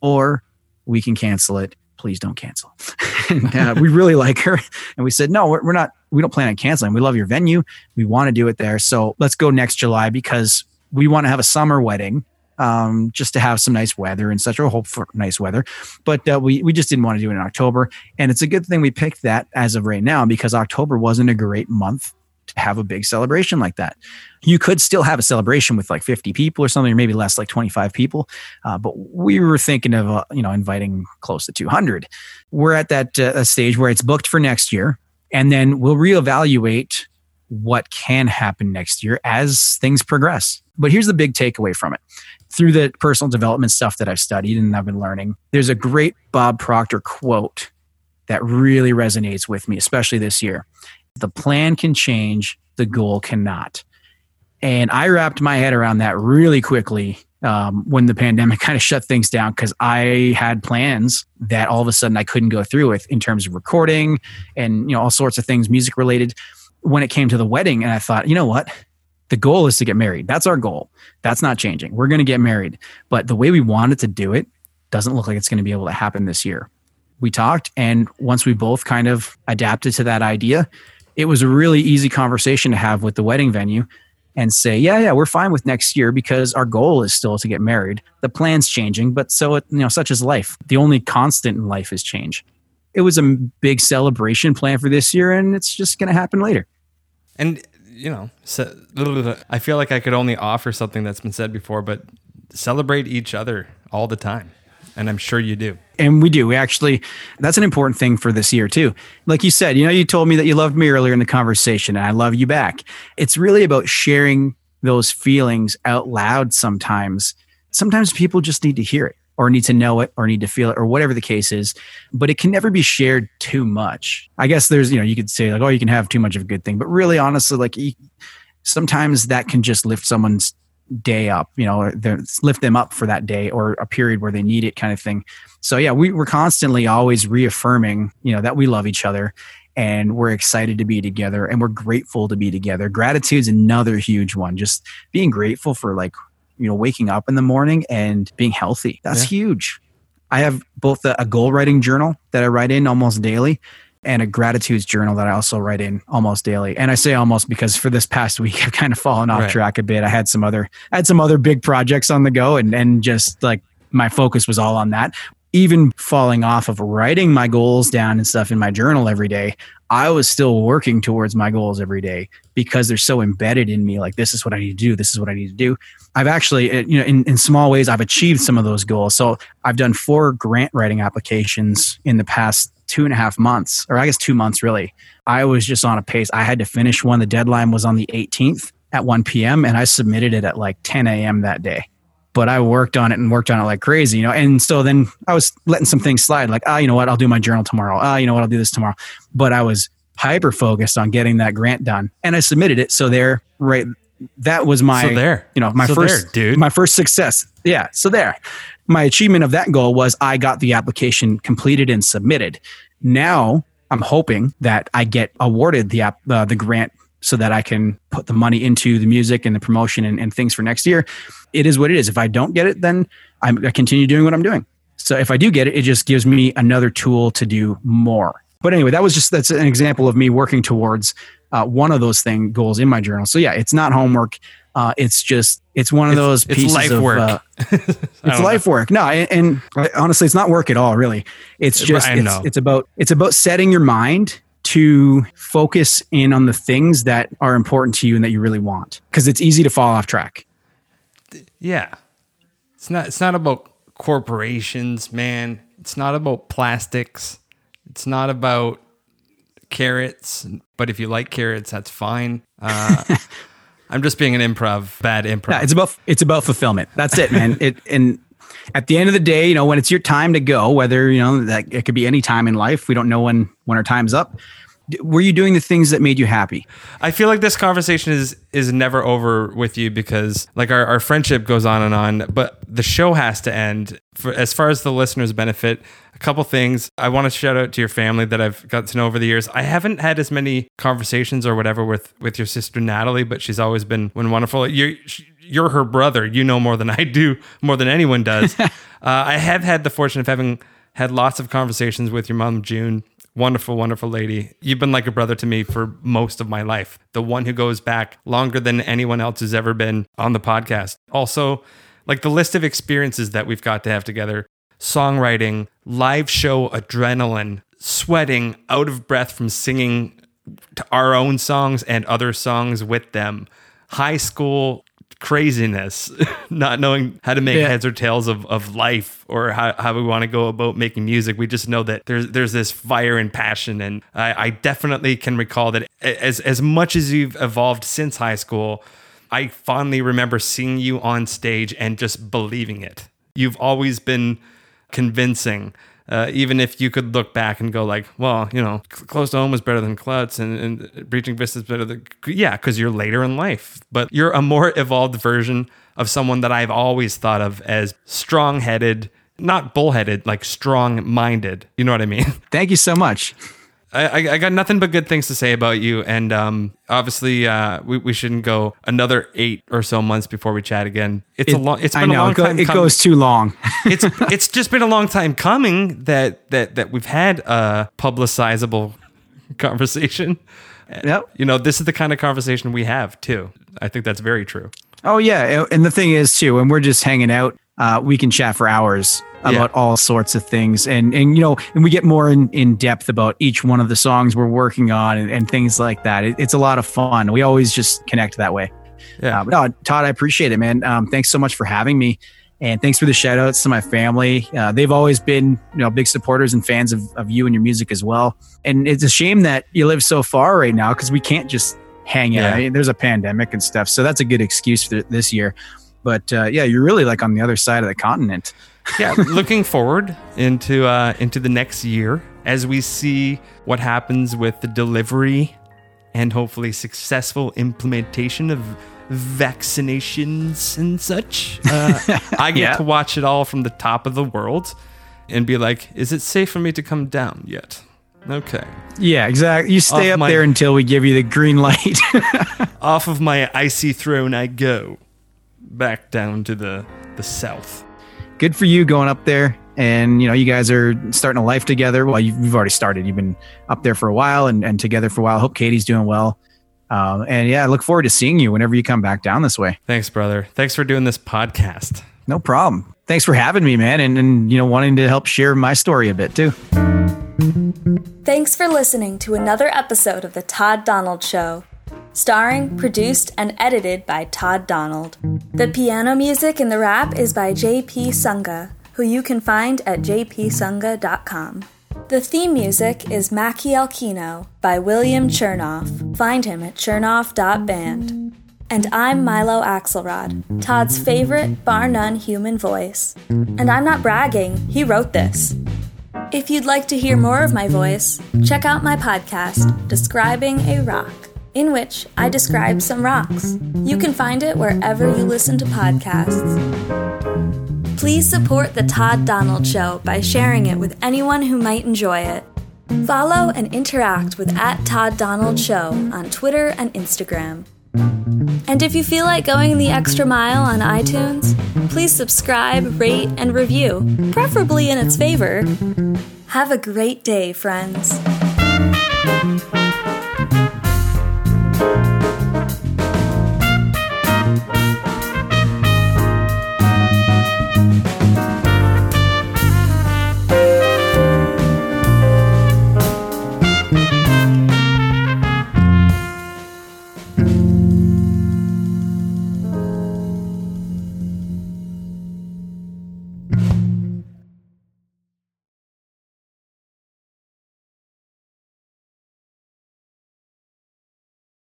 or we can cancel it please don't cancel. and, uh, we really like her. And we said, no, we're, we're, not, we don't plan on canceling. We love your venue. We want to do it there. So let's go next July because we want to have a summer wedding um, just to have some nice weather and such, or hope for nice weather. But uh, we, we just didn't want to do it in October. And it's a good thing we picked that as of right now because October wasn't a great month have a big celebration like that. You could still have a celebration with like 50 people or something, or maybe less, like 25 people. Uh, but we were thinking of, uh, you know, inviting close to 200. We're at that uh, stage where it's booked for next year. And then we'll reevaluate what can happen next year as things progress. But here's the big takeaway from it. Through the personal development stuff that I've studied and I've been learning, there's a great Bob Proctor quote that really resonates with me, especially this year. The plan can change, the goal cannot. And I wrapped my head around that really quickly um, when the pandemic kind of shut things down because I had plans that all of a sudden I couldn't go through with in terms of recording and you know all sorts of things music related. When it came to the wedding, and I thought, you know what, the goal is to get married. That's our goal. That's not changing. We're going to get married, but the way we wanted to do it doesn't look like it's going to be able to happen this year. We talked, and once we both kind of adapted to that idea, it was a really easy conversation to have with the wedding venue and say, yeah, yeah, we're fine with next year because our goal is still to get married. The plan's changing, but so it, you know, such is life. The only constant in life is change. It was a big celebration plan for this year, and it's just going to happen later. And you know, so, I feel like I could only offer something that's been said before, but celebrate each other all the time, and I'm sure you do. And we do. We actually, that's an important thing for this year, too. Like you said, you know, you told me that you loved me earlier in the conversation, and I love you back. It's really about sharing those feelings out loud sometimes. Sometimes people just need to hear it or need to know it or need to feel it or whatever the case is but it can never be shared too much i guess there's you know you could say like oh you can have too much of a good thing but really honestly like sometimes that can just lift someone's day up you know lift them up for that day or a period where they need it kind of thing. So yeah we, we're constantly always reaffirming you know that we love each other and we're excited to be together and we're grateful to be together. Gratitude's another huge one. Just being grateful for like you know waking up in the morning and being healthy. That's yeah. huge. I have both a, a goal writing journal that i write in almost daily and a gratitudes journal that I also write in almost daily. And I say almost because for this past week I've kind of fallen off Right. track a bit. I had some other I had some other big projects on the go and and just like my focus was all on that. Even falling off of writing my goals down and stuff in my journal every day, I was still working towards my goals every day because they're so embedded in me. Like, this is what I need to do. This is what I need to do. I've actually, uh, you know, in, in small ways, I've achieved some of those goals. So I've done four grant writing applications in the past two and a half months, or I guess two months really. I was just on a pace. I had to finish one. The deadline was on the 18th at 1 p.m. and I submitted it at like 10 a.m. that day but I worked on it and worked on it like crazy, you know. And so then I was letting some things slide, like, ah, you know what, I'll do my journal tomorrow. Ah, you know what, I'll do this tomorrow. But I was hyper focused on getting that grant done, and I submitted it. So there, right, that was my, So there. you know, my So first, there, dude. my first success. Yeah, so there, my achievement of that goal was I got the application completed and submitted. Now I'm hoping that I get awarded the app, uh, the grant so that I can put the money into the music and the promotion and, and things for next year. It is what it is. If I don't get it, then I'm, I continue doing what I'm doing. So if I do get it, it just gives me another tool to do more. But anyway, that was just that's an example of me working towards uh, one of those thing goals in my journal. So yeah, it's not homework. Uh, it's just it's one of those it's pieces life of, work. uh, it's life work. No, and, and honestly, it's not work at all. Really, it's just it's, it's about it's about setting your mind to focus in on the things that are important to you and that you really want because it's easy to fall off track. Yeah. It's not it's not about corporations, man. It's not about plastics. It's not about carrots. But if you like carrots, that's fine. Uh, I'm just being an improv, bad improv. Yeah, it's about it's about fulfillment. That's it, man. it and at the end of the day, you know, when it's your time to go, whether you know that it could be any time in life, we don't know when when our time's up. Were you doing the things that made you happy? I feel like this conversation is is never over with you because like our, our friendship goes on and on, but the show has to end. For as far as the listeners benefit, a couple things. I want to shout out to your family that I've got to know over the years. I haven't had as many conversations or whatever with with your sister Natalie, but she's always been wonderful. You're you're her brother. You know more than I do, more than anyone does. uh, I have had the fortune of having had lots of conversations with your mom, June. Wonderful, wonderful lady. You've been like a brother to me for most of my life. The one who goes back longer than anyone else who's ever been on the podcast. Also, like the list of experiences that we've got to have together songwriting, live show adrenaline, sweating, out of breath from singing to our own songs and other songs with them, high school craziness, not knowing how to make Yeah. heads or tails of, of life or how, how we want to go about making music. We just know that there's there's this fire and passion, and I, I definitely can recall that as as much as you've evolved since high school, I fondly remember seeing you on stage and just believing it. You've always been convincing. Uh, even if you could look back and go like, well, you know, close to home was better than Klutz, and, and Breaching Vista is better than yeah, because you're later in life, but you're a more evolved version of someone that I've always thought of as strong-headed, not bullheaded, like strong-minded. You know what I mean? Thank you so much. I, I, got nothing but good things to say about you, and um, obviously, uh, we, we shouldn't go another eight or so months before we chat again. It's a long. It's I been know a long it, go- time. it coming. goes too long. it's it's just been a long time coming that that that we've had a publicizable conversation. Yep. You know, this is the kind of conversation we have too. I think that's very true. Oh yeah, and the thing is too, when we're just hanging out, uh, we can chat for hours about all sorts of things, and and you know, and we get more in, in depth about each one of the songs we're working on and, and things like that. It, it's a lot of fun. We always just connect that way. Yeah. Uh, but no, Todd, I appreciate it, man. Um, thanks so much for having me. And thanks for the shout outs to my family. Uh, they've always been, you know, big supporters and fans of, of you and your music as well. And it's a shame that you live so far right now because we can't just hang out. Yeah. I mean, there's a pandemic and stuff. So that's a good excuse for this year. But uh, yeah, you're really like on the other side of the continent. Yeah, looking forward into uh, into the next year as we see what happens with the delivery and hopefully successful implementation of vaccinations and such. Uh, I get Yeah. to watch it all from the top of the world and be like, "Is it safe for me to come down yet?" Okay, Yeah, exactly. You stay Off up my- there until we give you the green light. off of my icy throne I go, back down to the the south. Good for you going up there. and you know you guys are starting a life together. Well, you've, you've already started. You've been up there for a while and, and together for a while. Hope Katie's doing well. Um, and yeah, I look forward to seeing you whenever you come back down this way. Thanks, brother. Thanks for doing this podcast. No problem. Thanks for having me, man, and, and you know wanting to help share my story a bit too. Thanks for listening to another episode of The Todd Donald Show. Starring, produced, and edited by Todd Donald. The piano music in the rap is by JP Sunga, who you can find at jpsunga.com. The theme music is Mackie Kino by William Chernoff. Find him at chernoff.band. And I'm Milo Axelrod, Todd's favorite, bar none human voice. And I'm not bragging, he wrote this. If you'd like to hear more of my voice, check out my podcast, Describing a Rock, in which I describe some rocks. You can find it wherever you listen to podcasts. Please support The Todd Donald Show by sharing it with anyone who might enjoy it. Follow and interact with at Todd Donald Show on Twitter and Instagram. And if you feel like going the extra mile on iTunes, please subscribe, rate, and review, preferably in its favor. Have a great day, friends.